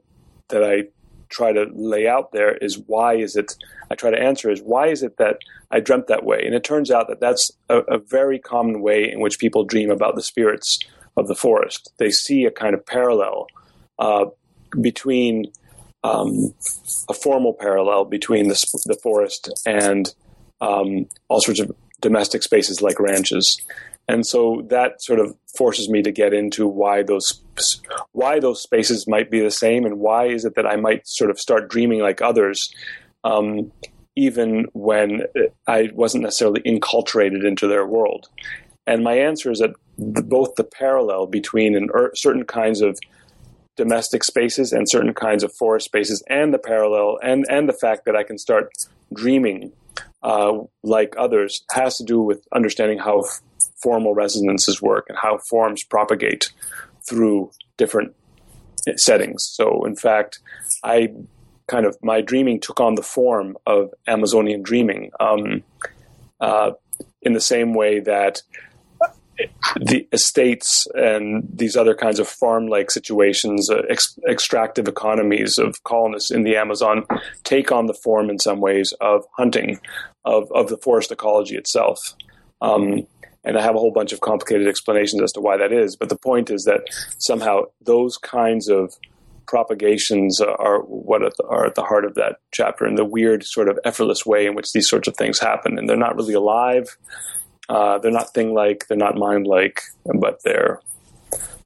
that I try to lay out there is why is it I try to answer is why is it that I dreamt that way? And it turns out that that's a, a very common way in which people dream about the spirits of the forest. They see a kind of parallel uh, between um, a formal parallel between the, the forest and um, all sorts of domestic spaces like ranches. And so that sort of forces me to get into why those why those spaces might be the same, and why is it that I might sort of start dreaming like others, um, even when I wasn't necessarily enculturated into their world. And my answer is that the, both the parallel between an, er, certain kinds of domestic spaces and certain kinds of forest spaces, and the parallel and and the fact that I can start dreaming uh, like others has to do with understanding how formal resonances work and how forms propagate through different settings. So, in fact, I kind of my dreaming took on the form of Amazonian dreaming um, uh, in the same way that the estates and these other kinds of farm-like situations, uh, ex- extractive economies of colonists in the Amazon, take on the form in some ways of hunting, of of the forest ecology itself. Um, and I have a whole bunch of complicated explanations as to why that is. But the point is that somehow those kinds of propagations are what are at the heart of that chapter, and the weird sort of effortless way in which these sorts of things happen, and they're not really alive uh, they're not thing like, they're not mind like, but they're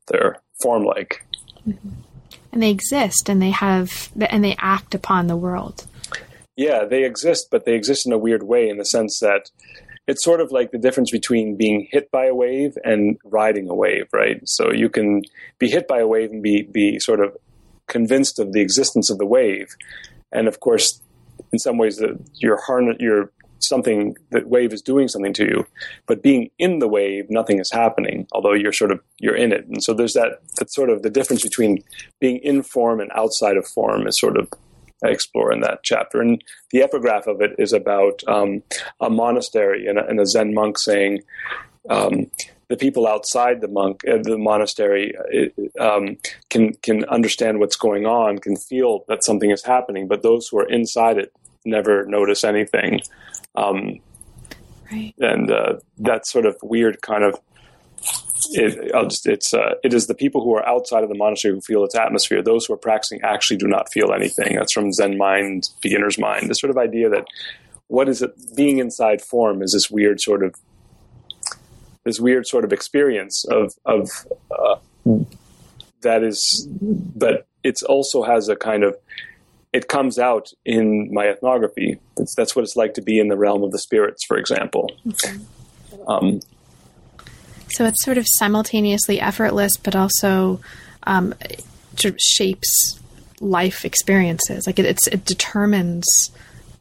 they're form like.
Mm-hmm. And they exist, and they have, and they act upon the world.
Yeah, they exist, but they exist in a weird way in the sense that it's sort of like the difference between being hit by a wave and riding a wave, right? So you can be hit by a wave and be be sort of convinced of the existence of the wave, and of course, in some ways, the, your harness, your something that wave is doing something to you but being in the wave nothing is happening although you're sort of you're in it and so there's that that sort of the difference between being in form and outside of form is sort of explore in that chapter and the epigraph of it is about um, a monastery and a, and a, zen monk saying um, the people outside the monk uh, the monastery uh, um, can can understand what's going on can feel that something is happening but those who are inside it never notice anything um, right. And uh, that sort of weird kind of it, just, it's uh, it is the people who are outside of the monastery who feel its atmosphere. Those who are practicing actually do not feel anything. That's from Zen mind, beginner's mind. The sort of idea that what is it being inside form is this weird sort of this weird sort of experience of of uh, that is, but it also has a kind of it comes out in my ethnography. That's, that's, what it's like to be in the realm of the spirits, for example. Um,
so it's sort of simultaneously effortless, but also um, sort of shapes life experiences. Like it, it determines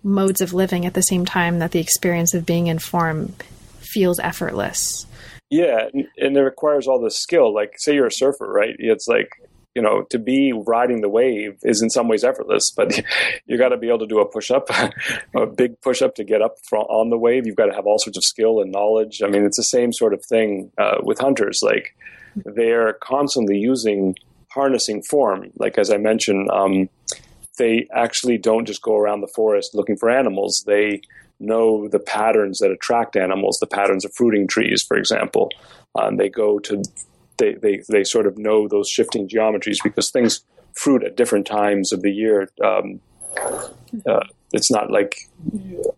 modes of living at the same time that the experience of being in form feels effortless.
Yeah, and it requires all this skill. Like, say you're a surfer, right? It's like you know, to be riding the wave is in some ways effortless, but you got to be able to do a push up, a big push up to get up on the wave. You've got to have all sorts of skill and knowledge. I mean, it's the same sort of thing uh, with hunters. Like they're constantly using harnessing form. Like as I mentioned, um, they actually don't just go around the forest looking for animals. They know the patterns that attract animals, the patterns of fruiting trees, for example. Um, they go to they, they, they sort of know those shifting geometries because things fruit at different times of the year um, uh, it's not like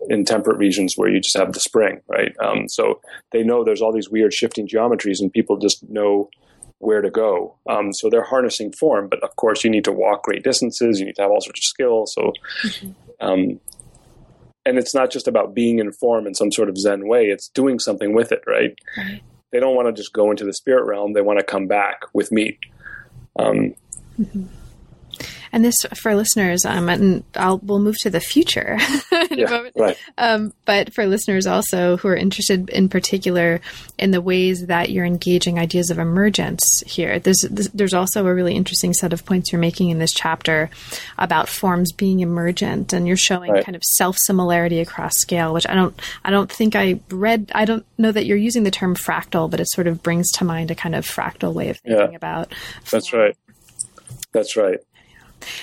in temperate regions where you just have the spring, right? Um, so they know there's all these weird shifting geometries, and people just know where to go. Um, so they're harnessing form, but of course you need to walk great distances. You need to have all sorts of skill. So, um, and it's not just about being in form in some sort of Zen way. It's doing something with it, right? They don't want to just go into the spirit realm. They want to come back with meat. Um,
mm-hmm. And this for listeners, um, and I'll we'll move to the future in yeah, a moment. Right. Um, but for listeners also who are interested in particular in the ways that you're engaging ideas of emergence here, there's there's also a really interesting set of points you're making in this chapter about forms being emergent, and you're showing right. kind of self similarity across scale, which I don't I don't think I read. I don't know that you're using the term fractal, but it sort of brings to mind a kind of fractal way of thinking yeah, about.
That's right. That's right.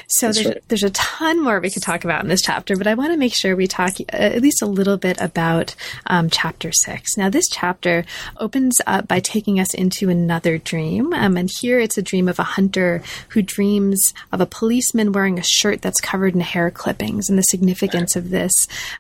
So there's, right. there's a ton more we could talk about in this chapter, but I want to make sure we talk uh, at least a little bit about um, chapter six. Now, this chapter opens up by taking us into another dream. Um, and here it's a dream of a hunter who dreams of a policeman wearing a shirt that's covered in hair clippings. And the significance of this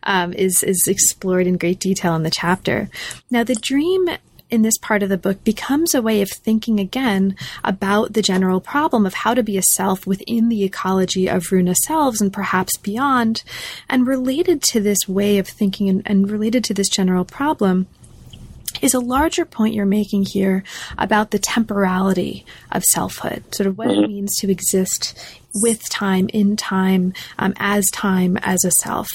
um, is, is explored in great detail in the chapter. Now, the dream in this part of the book becomes a way of thinking again about the general problem of how to be a self within the ecology of Runa selves and perhaps beyond. And related to this way of thinking and, and related to this general problem, is a larger point you're making here about the temporality of selfhood, sort of what mm-hmm. it means to exist with time, in time, um, as time, as a self.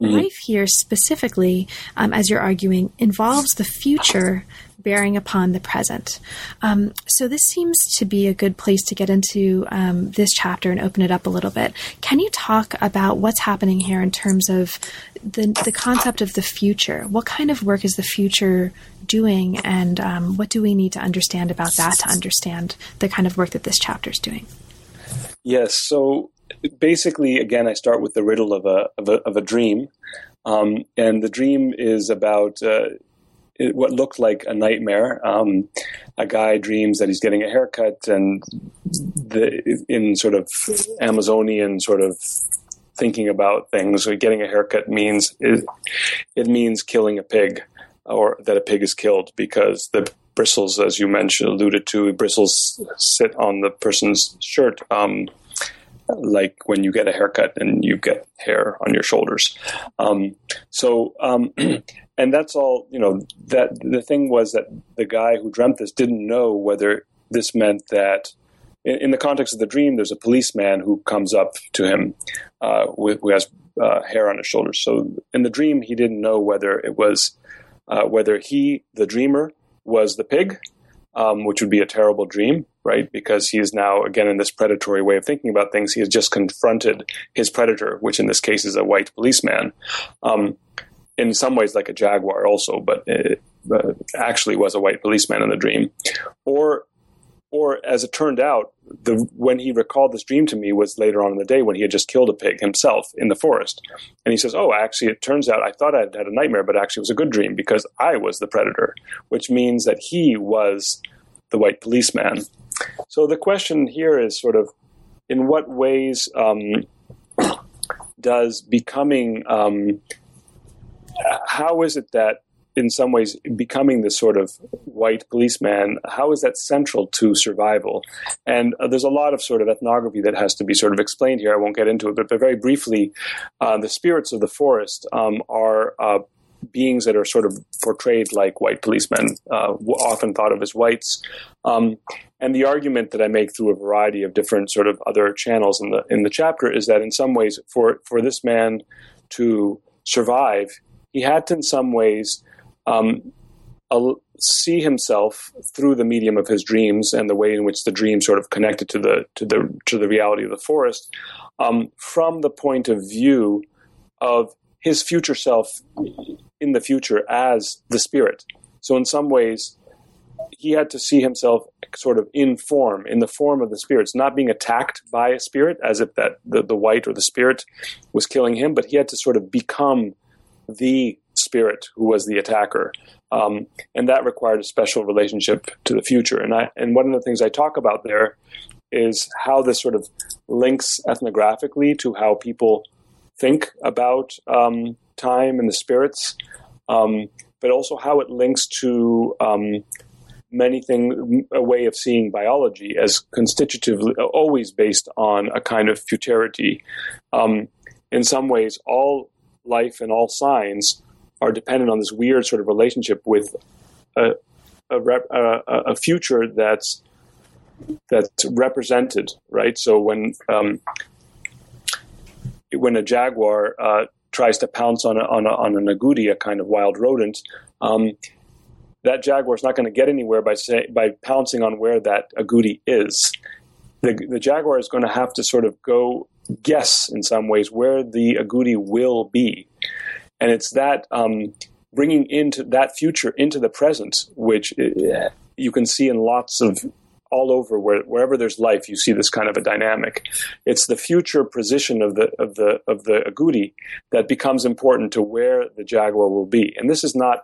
Mm-hmm. Life here, specifically, um, as you're arguing, involves the future bearing upon the present. Um, so this seems to be a good place to get into um, this chapter and open it up a little bit. Can you talk about what's happening here in terms of the the concept of the future? What kind of work is the future doing, and um, what do we need to understand about that to understand the kind of work that this chapter is doing?
Yes. So basically, again, I start with the riddle of a of a, of a dream. Um, and the dream is about uh, what looked like a nightmare. Um, a guy dreams that he's getting a haircut, and the, in sort of Amazonian sort of thinking about things, getting a haircut means it, it means killing a pig, or that a pig is killed because the bristles, as you mentioned, alluded to, bristles sit on the person's shirt. Um, like when you get a haircut and you get hair on your shoulders. Um, so, um, and that's all, you know, that the thing was that the guy who dreamt this didn't know whether this meant that in, in the context of the dream, there's a policeman who comes up to him uh, with, who has uh, hair on his shoulders. So in the dream, he didn't know whether it was, uh, whether he, the dreamer, was the pig, um, which would be a terrible dream, right? Because he is now, again, in this predatory way of thinking about things, he has just confronted his predator, which in this case is a white policeman. Um, in some ways like a jaguar also, but it, uh, actually was a white policeman in the dream. Or, or as it turned out, the when he recalled this dream to me was later on in the day when he had just killed a pig himself in the forest, and he says, "Oh, actually, it turns out I thought I had had a nightmare, but actually it was a good dream because I was the predator, which means that he was the white policeman." So the question here is sort of, in what ways um, does becoming um, how is it that in some ways becoming this sort of white policeman how is that central to survival? And uh, there's a lot of sort of ethnography that has to be sort of explained here. I won't get into it but, but very briefly uh, the spirits of the forest um, are uh, beings that are sort of portrayed like white policemen uh, often thought of as whites. Um, and the argument that i make through a variety of different sort of other channels in the in the chapter is that in some ways for for this man to survive he had to, in some ways, um, see himself through the medium of his dreams and the way in which the dream sort of connected to the to the to the reality of the forest, um, from the point of view of his future self in the future as the spirit. So, in some ways, he had to see himself sort of in form, in the form of the spirits, not being attacked by a spirit as if that the, the white or the spirit was killing him, but he had to sort of become the spirit who was the attacker. Um, and that required a special relationship to the future. And I, and one of the things I talk about there is how this sort of links ethnographically to how people think about um, time and the spirits, um, but also how it links to um, many things, a way of seeing biology as constitutively, always based on a kind of futurity. Um, in some ways, all life and all signs are dependent on this weird sort of relationship with a, a, rep, a, future that's that's represented, right? So when um, when a jaguar uh, tries to pounce on a, on, a, on an agouti, a kind of wild rodent, um, that jaguar is not going to get anywhere by say, by pouncing on where that agouti is. The, the jaguar is going to have to sort of go guess in some ways where the agouti will be, and it's that um, bringing into that future into the present, which uh, you can see in lots of all over where, wherever there's life, you see this kind of a dynamic. It's the future position of the of the of the agouti that becomes important to where the jaguar will be, and this is not.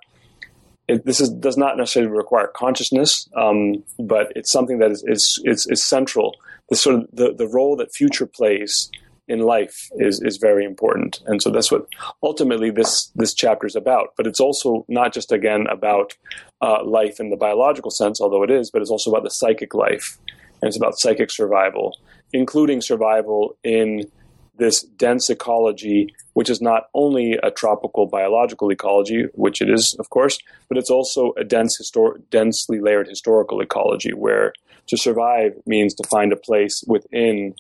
It, this is, does not necessarily require consciousness, um, but it's something that is, is, is, is central. The sort of the, the role that future plays in life is is very important, and so that's what ultimately this this chapter is about. But it's also not just again about uh, life in the biological sense, although it is, but it's also about the psychic life, and it's about psychic survival, including survival in this dense ecology, which is not only a tropical biological ecology, which it is, of course, but it's also a dense, histor- densely layered historical ecology, where to survive means to find a place within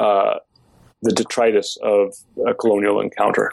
uh, the detritus of a colonial encounter.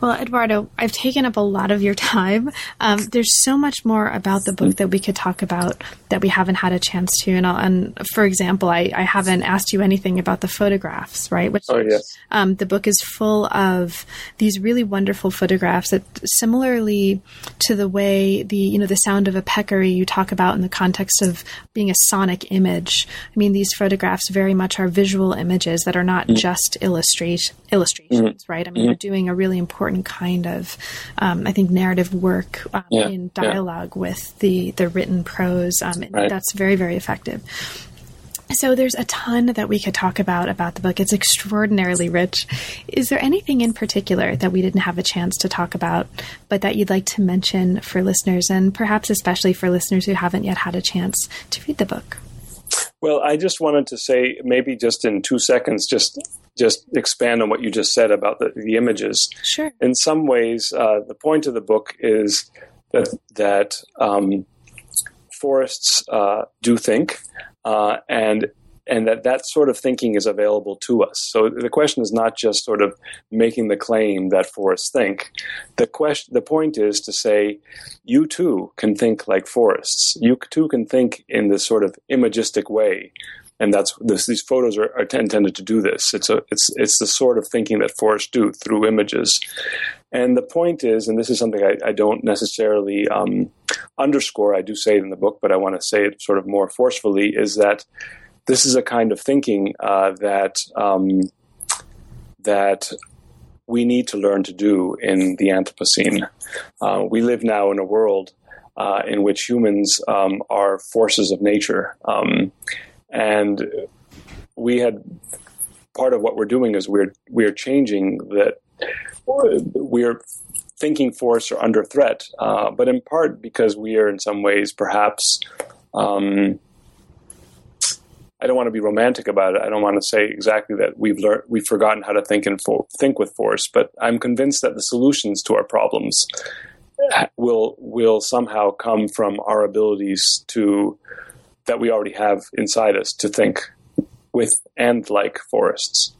Well, Eduardo, I've taken up a lot of your time. Um, there's so much more about the book that we could talk about that we haven't had a chance to. And, and for example, I, I, haven't asked you anything about the photographs, right?
Which, oh, yes.
Um, the book is full of these really wonderful photographs that, similarly to the way the you know the sound of a peccary you talk about in the context of being a sonic image. I mean, these photographs very much are visual images that are not mm-hmm. just illustrate illustrations, mm-hmm. right? I mean, mm-hmm. you're doing a really important important kind of, um, I think, narrative work um, yeah, in dialogue yeah. with the the written prose. Um, right. That's very very effective. So there's a ton that we could talk about about the book. It's extraordinarily rich. Is there anything in particular that we didn't have a chance to talk about, but that you'd like to mention for listeners, and perhaps especially for listeners who haven't yet had a chance to read the book?
Well, I just wanted to say, maybe just in two seconds, just just expand on what you just said about the, the images.
Sure.
In some ways, uh, the point of the book is that that um, forests uh, do think, uh, and and that that sort of thinking is available to us. So the question is not just sort of making the claim that forests think. The question, the point is to say, you too can think like forests. You too can think in this sort of imagistic way and that's this, these photos are, are, intended to do this. It's a it's it's the sort of thinking that forests do through images. And the point is, and this is something I, I don't necessarily um, underscore. I do say it in the book, but I want to say it sort of more forcefully. Is that this is a kind of thinking uh, that um, that we need to learn to do in the Anthropocene. Uh, we live now in a world uh, in which humans um, are forces of nature. Um, and we had part of what we're doing is we're we're changing that we're thinking force are under threat, uh, but in part because we are in some ways perhaps. Um, I don't want to be romantic about it. I don't want to say exactly that we've learned, we've forgotten how to think and think with force, but I'm convinced that the solutions to our problems will will somehow come from our abilities to that we already have inside us to think with and like forests.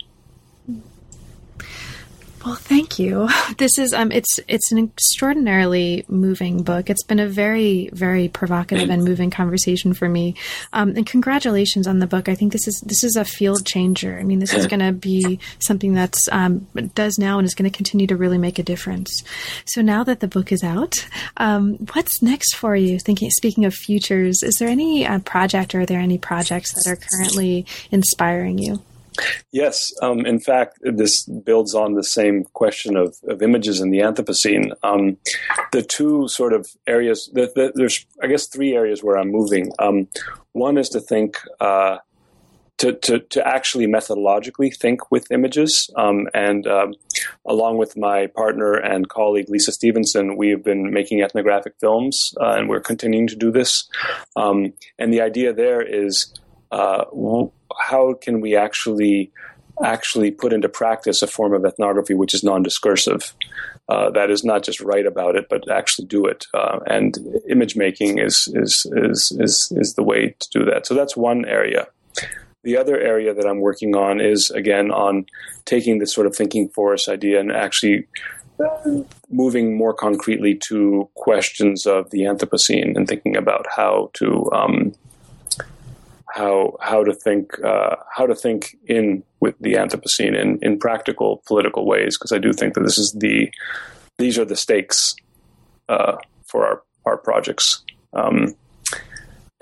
Well, thank you. This is um, it's it's an extraordinarily moving book. It's been a very very provocative and moving conversation for me. Um, and congratulations on the book. I think this is this is a field changer. I mean, this is going to be something that's um, does now and is going to continue to really make a difference. So now that the book is out, um, what's next for you? Thinking speaking of futures, is there any uh, project or are there any projects that are currently inspiring you?
Yes, um, in fact, this builds on the same question of, of images in the Anthropocene. Um, the two sort of areas, the, the, there's, I guess, three areas where I'm moving. Um, one is to think, uh, to, to, to actually methodologically think with images. Um, and um, along with my partner and colleague Lisa Stevenson, we have been making ethnographic films, uh, and we're continuing to do this. Um, and the idea there is uh, how can we actually actually put into practice a form of ethnography which is non-discursive. Uh, that is not just write about it, but actually do it. Uh, and image making is, is is is is the way to do that. So that's one area. The other area that I'm working on is again on taking this sort of thinking forest idea and actually moving more concretely to questions of the Anthropocene and thinking about how to um, how how to think uh, how to think in with the Anthropocene in, in practical political ways because I do think that this is the these are the stakes uh, for our our projects. Um,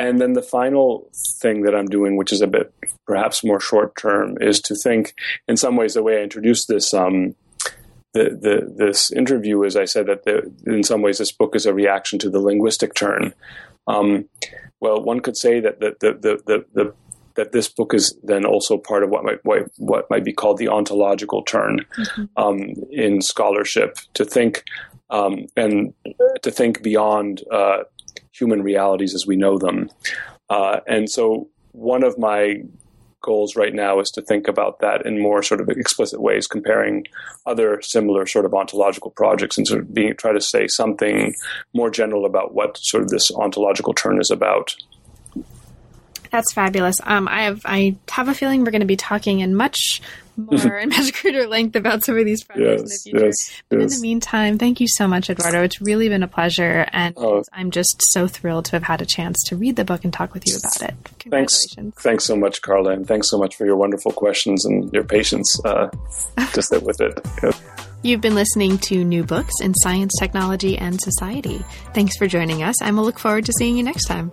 and then the final thing that I'm doing, which is a bit perhaps more short term, is to think in some ways the way I introduced this um, the, the, this interview is I said that the, in some ways this book is a reaction to the linguistic turn. Um, well, one could say that the, the, the, the, the that this book is then also part of what might what, what might be called the ontological turn mm-hmm. um, in scholarship to think um, and to think beyond uh, human realities as we know them. Uh, and so, one of my goals right now is to think about that in more sort of explicit ways, comparing other similar sort of ontological projects and sort of being try to say something more general about what sort of this ontological turn is about.
That's fabulous. Um, I have I have a feeling we're going to be talking in much more and much greater length about some of these projects yes, in the future. Yes, but yes. in the meantime, thank you so much, Eduardo. It's really been a pleasure, and oh. I'm just so thrilled to have had a chance to read the book and talk with you about it.
Congratulations! Thanks, thanks so much, Carla, and thanks so much for your wonderful questions and your patience uh, to sit with it.
You've been listening to New Books in Science, Technology, and Society. Thanks for joining us, and we'll look forward to seeing you next time.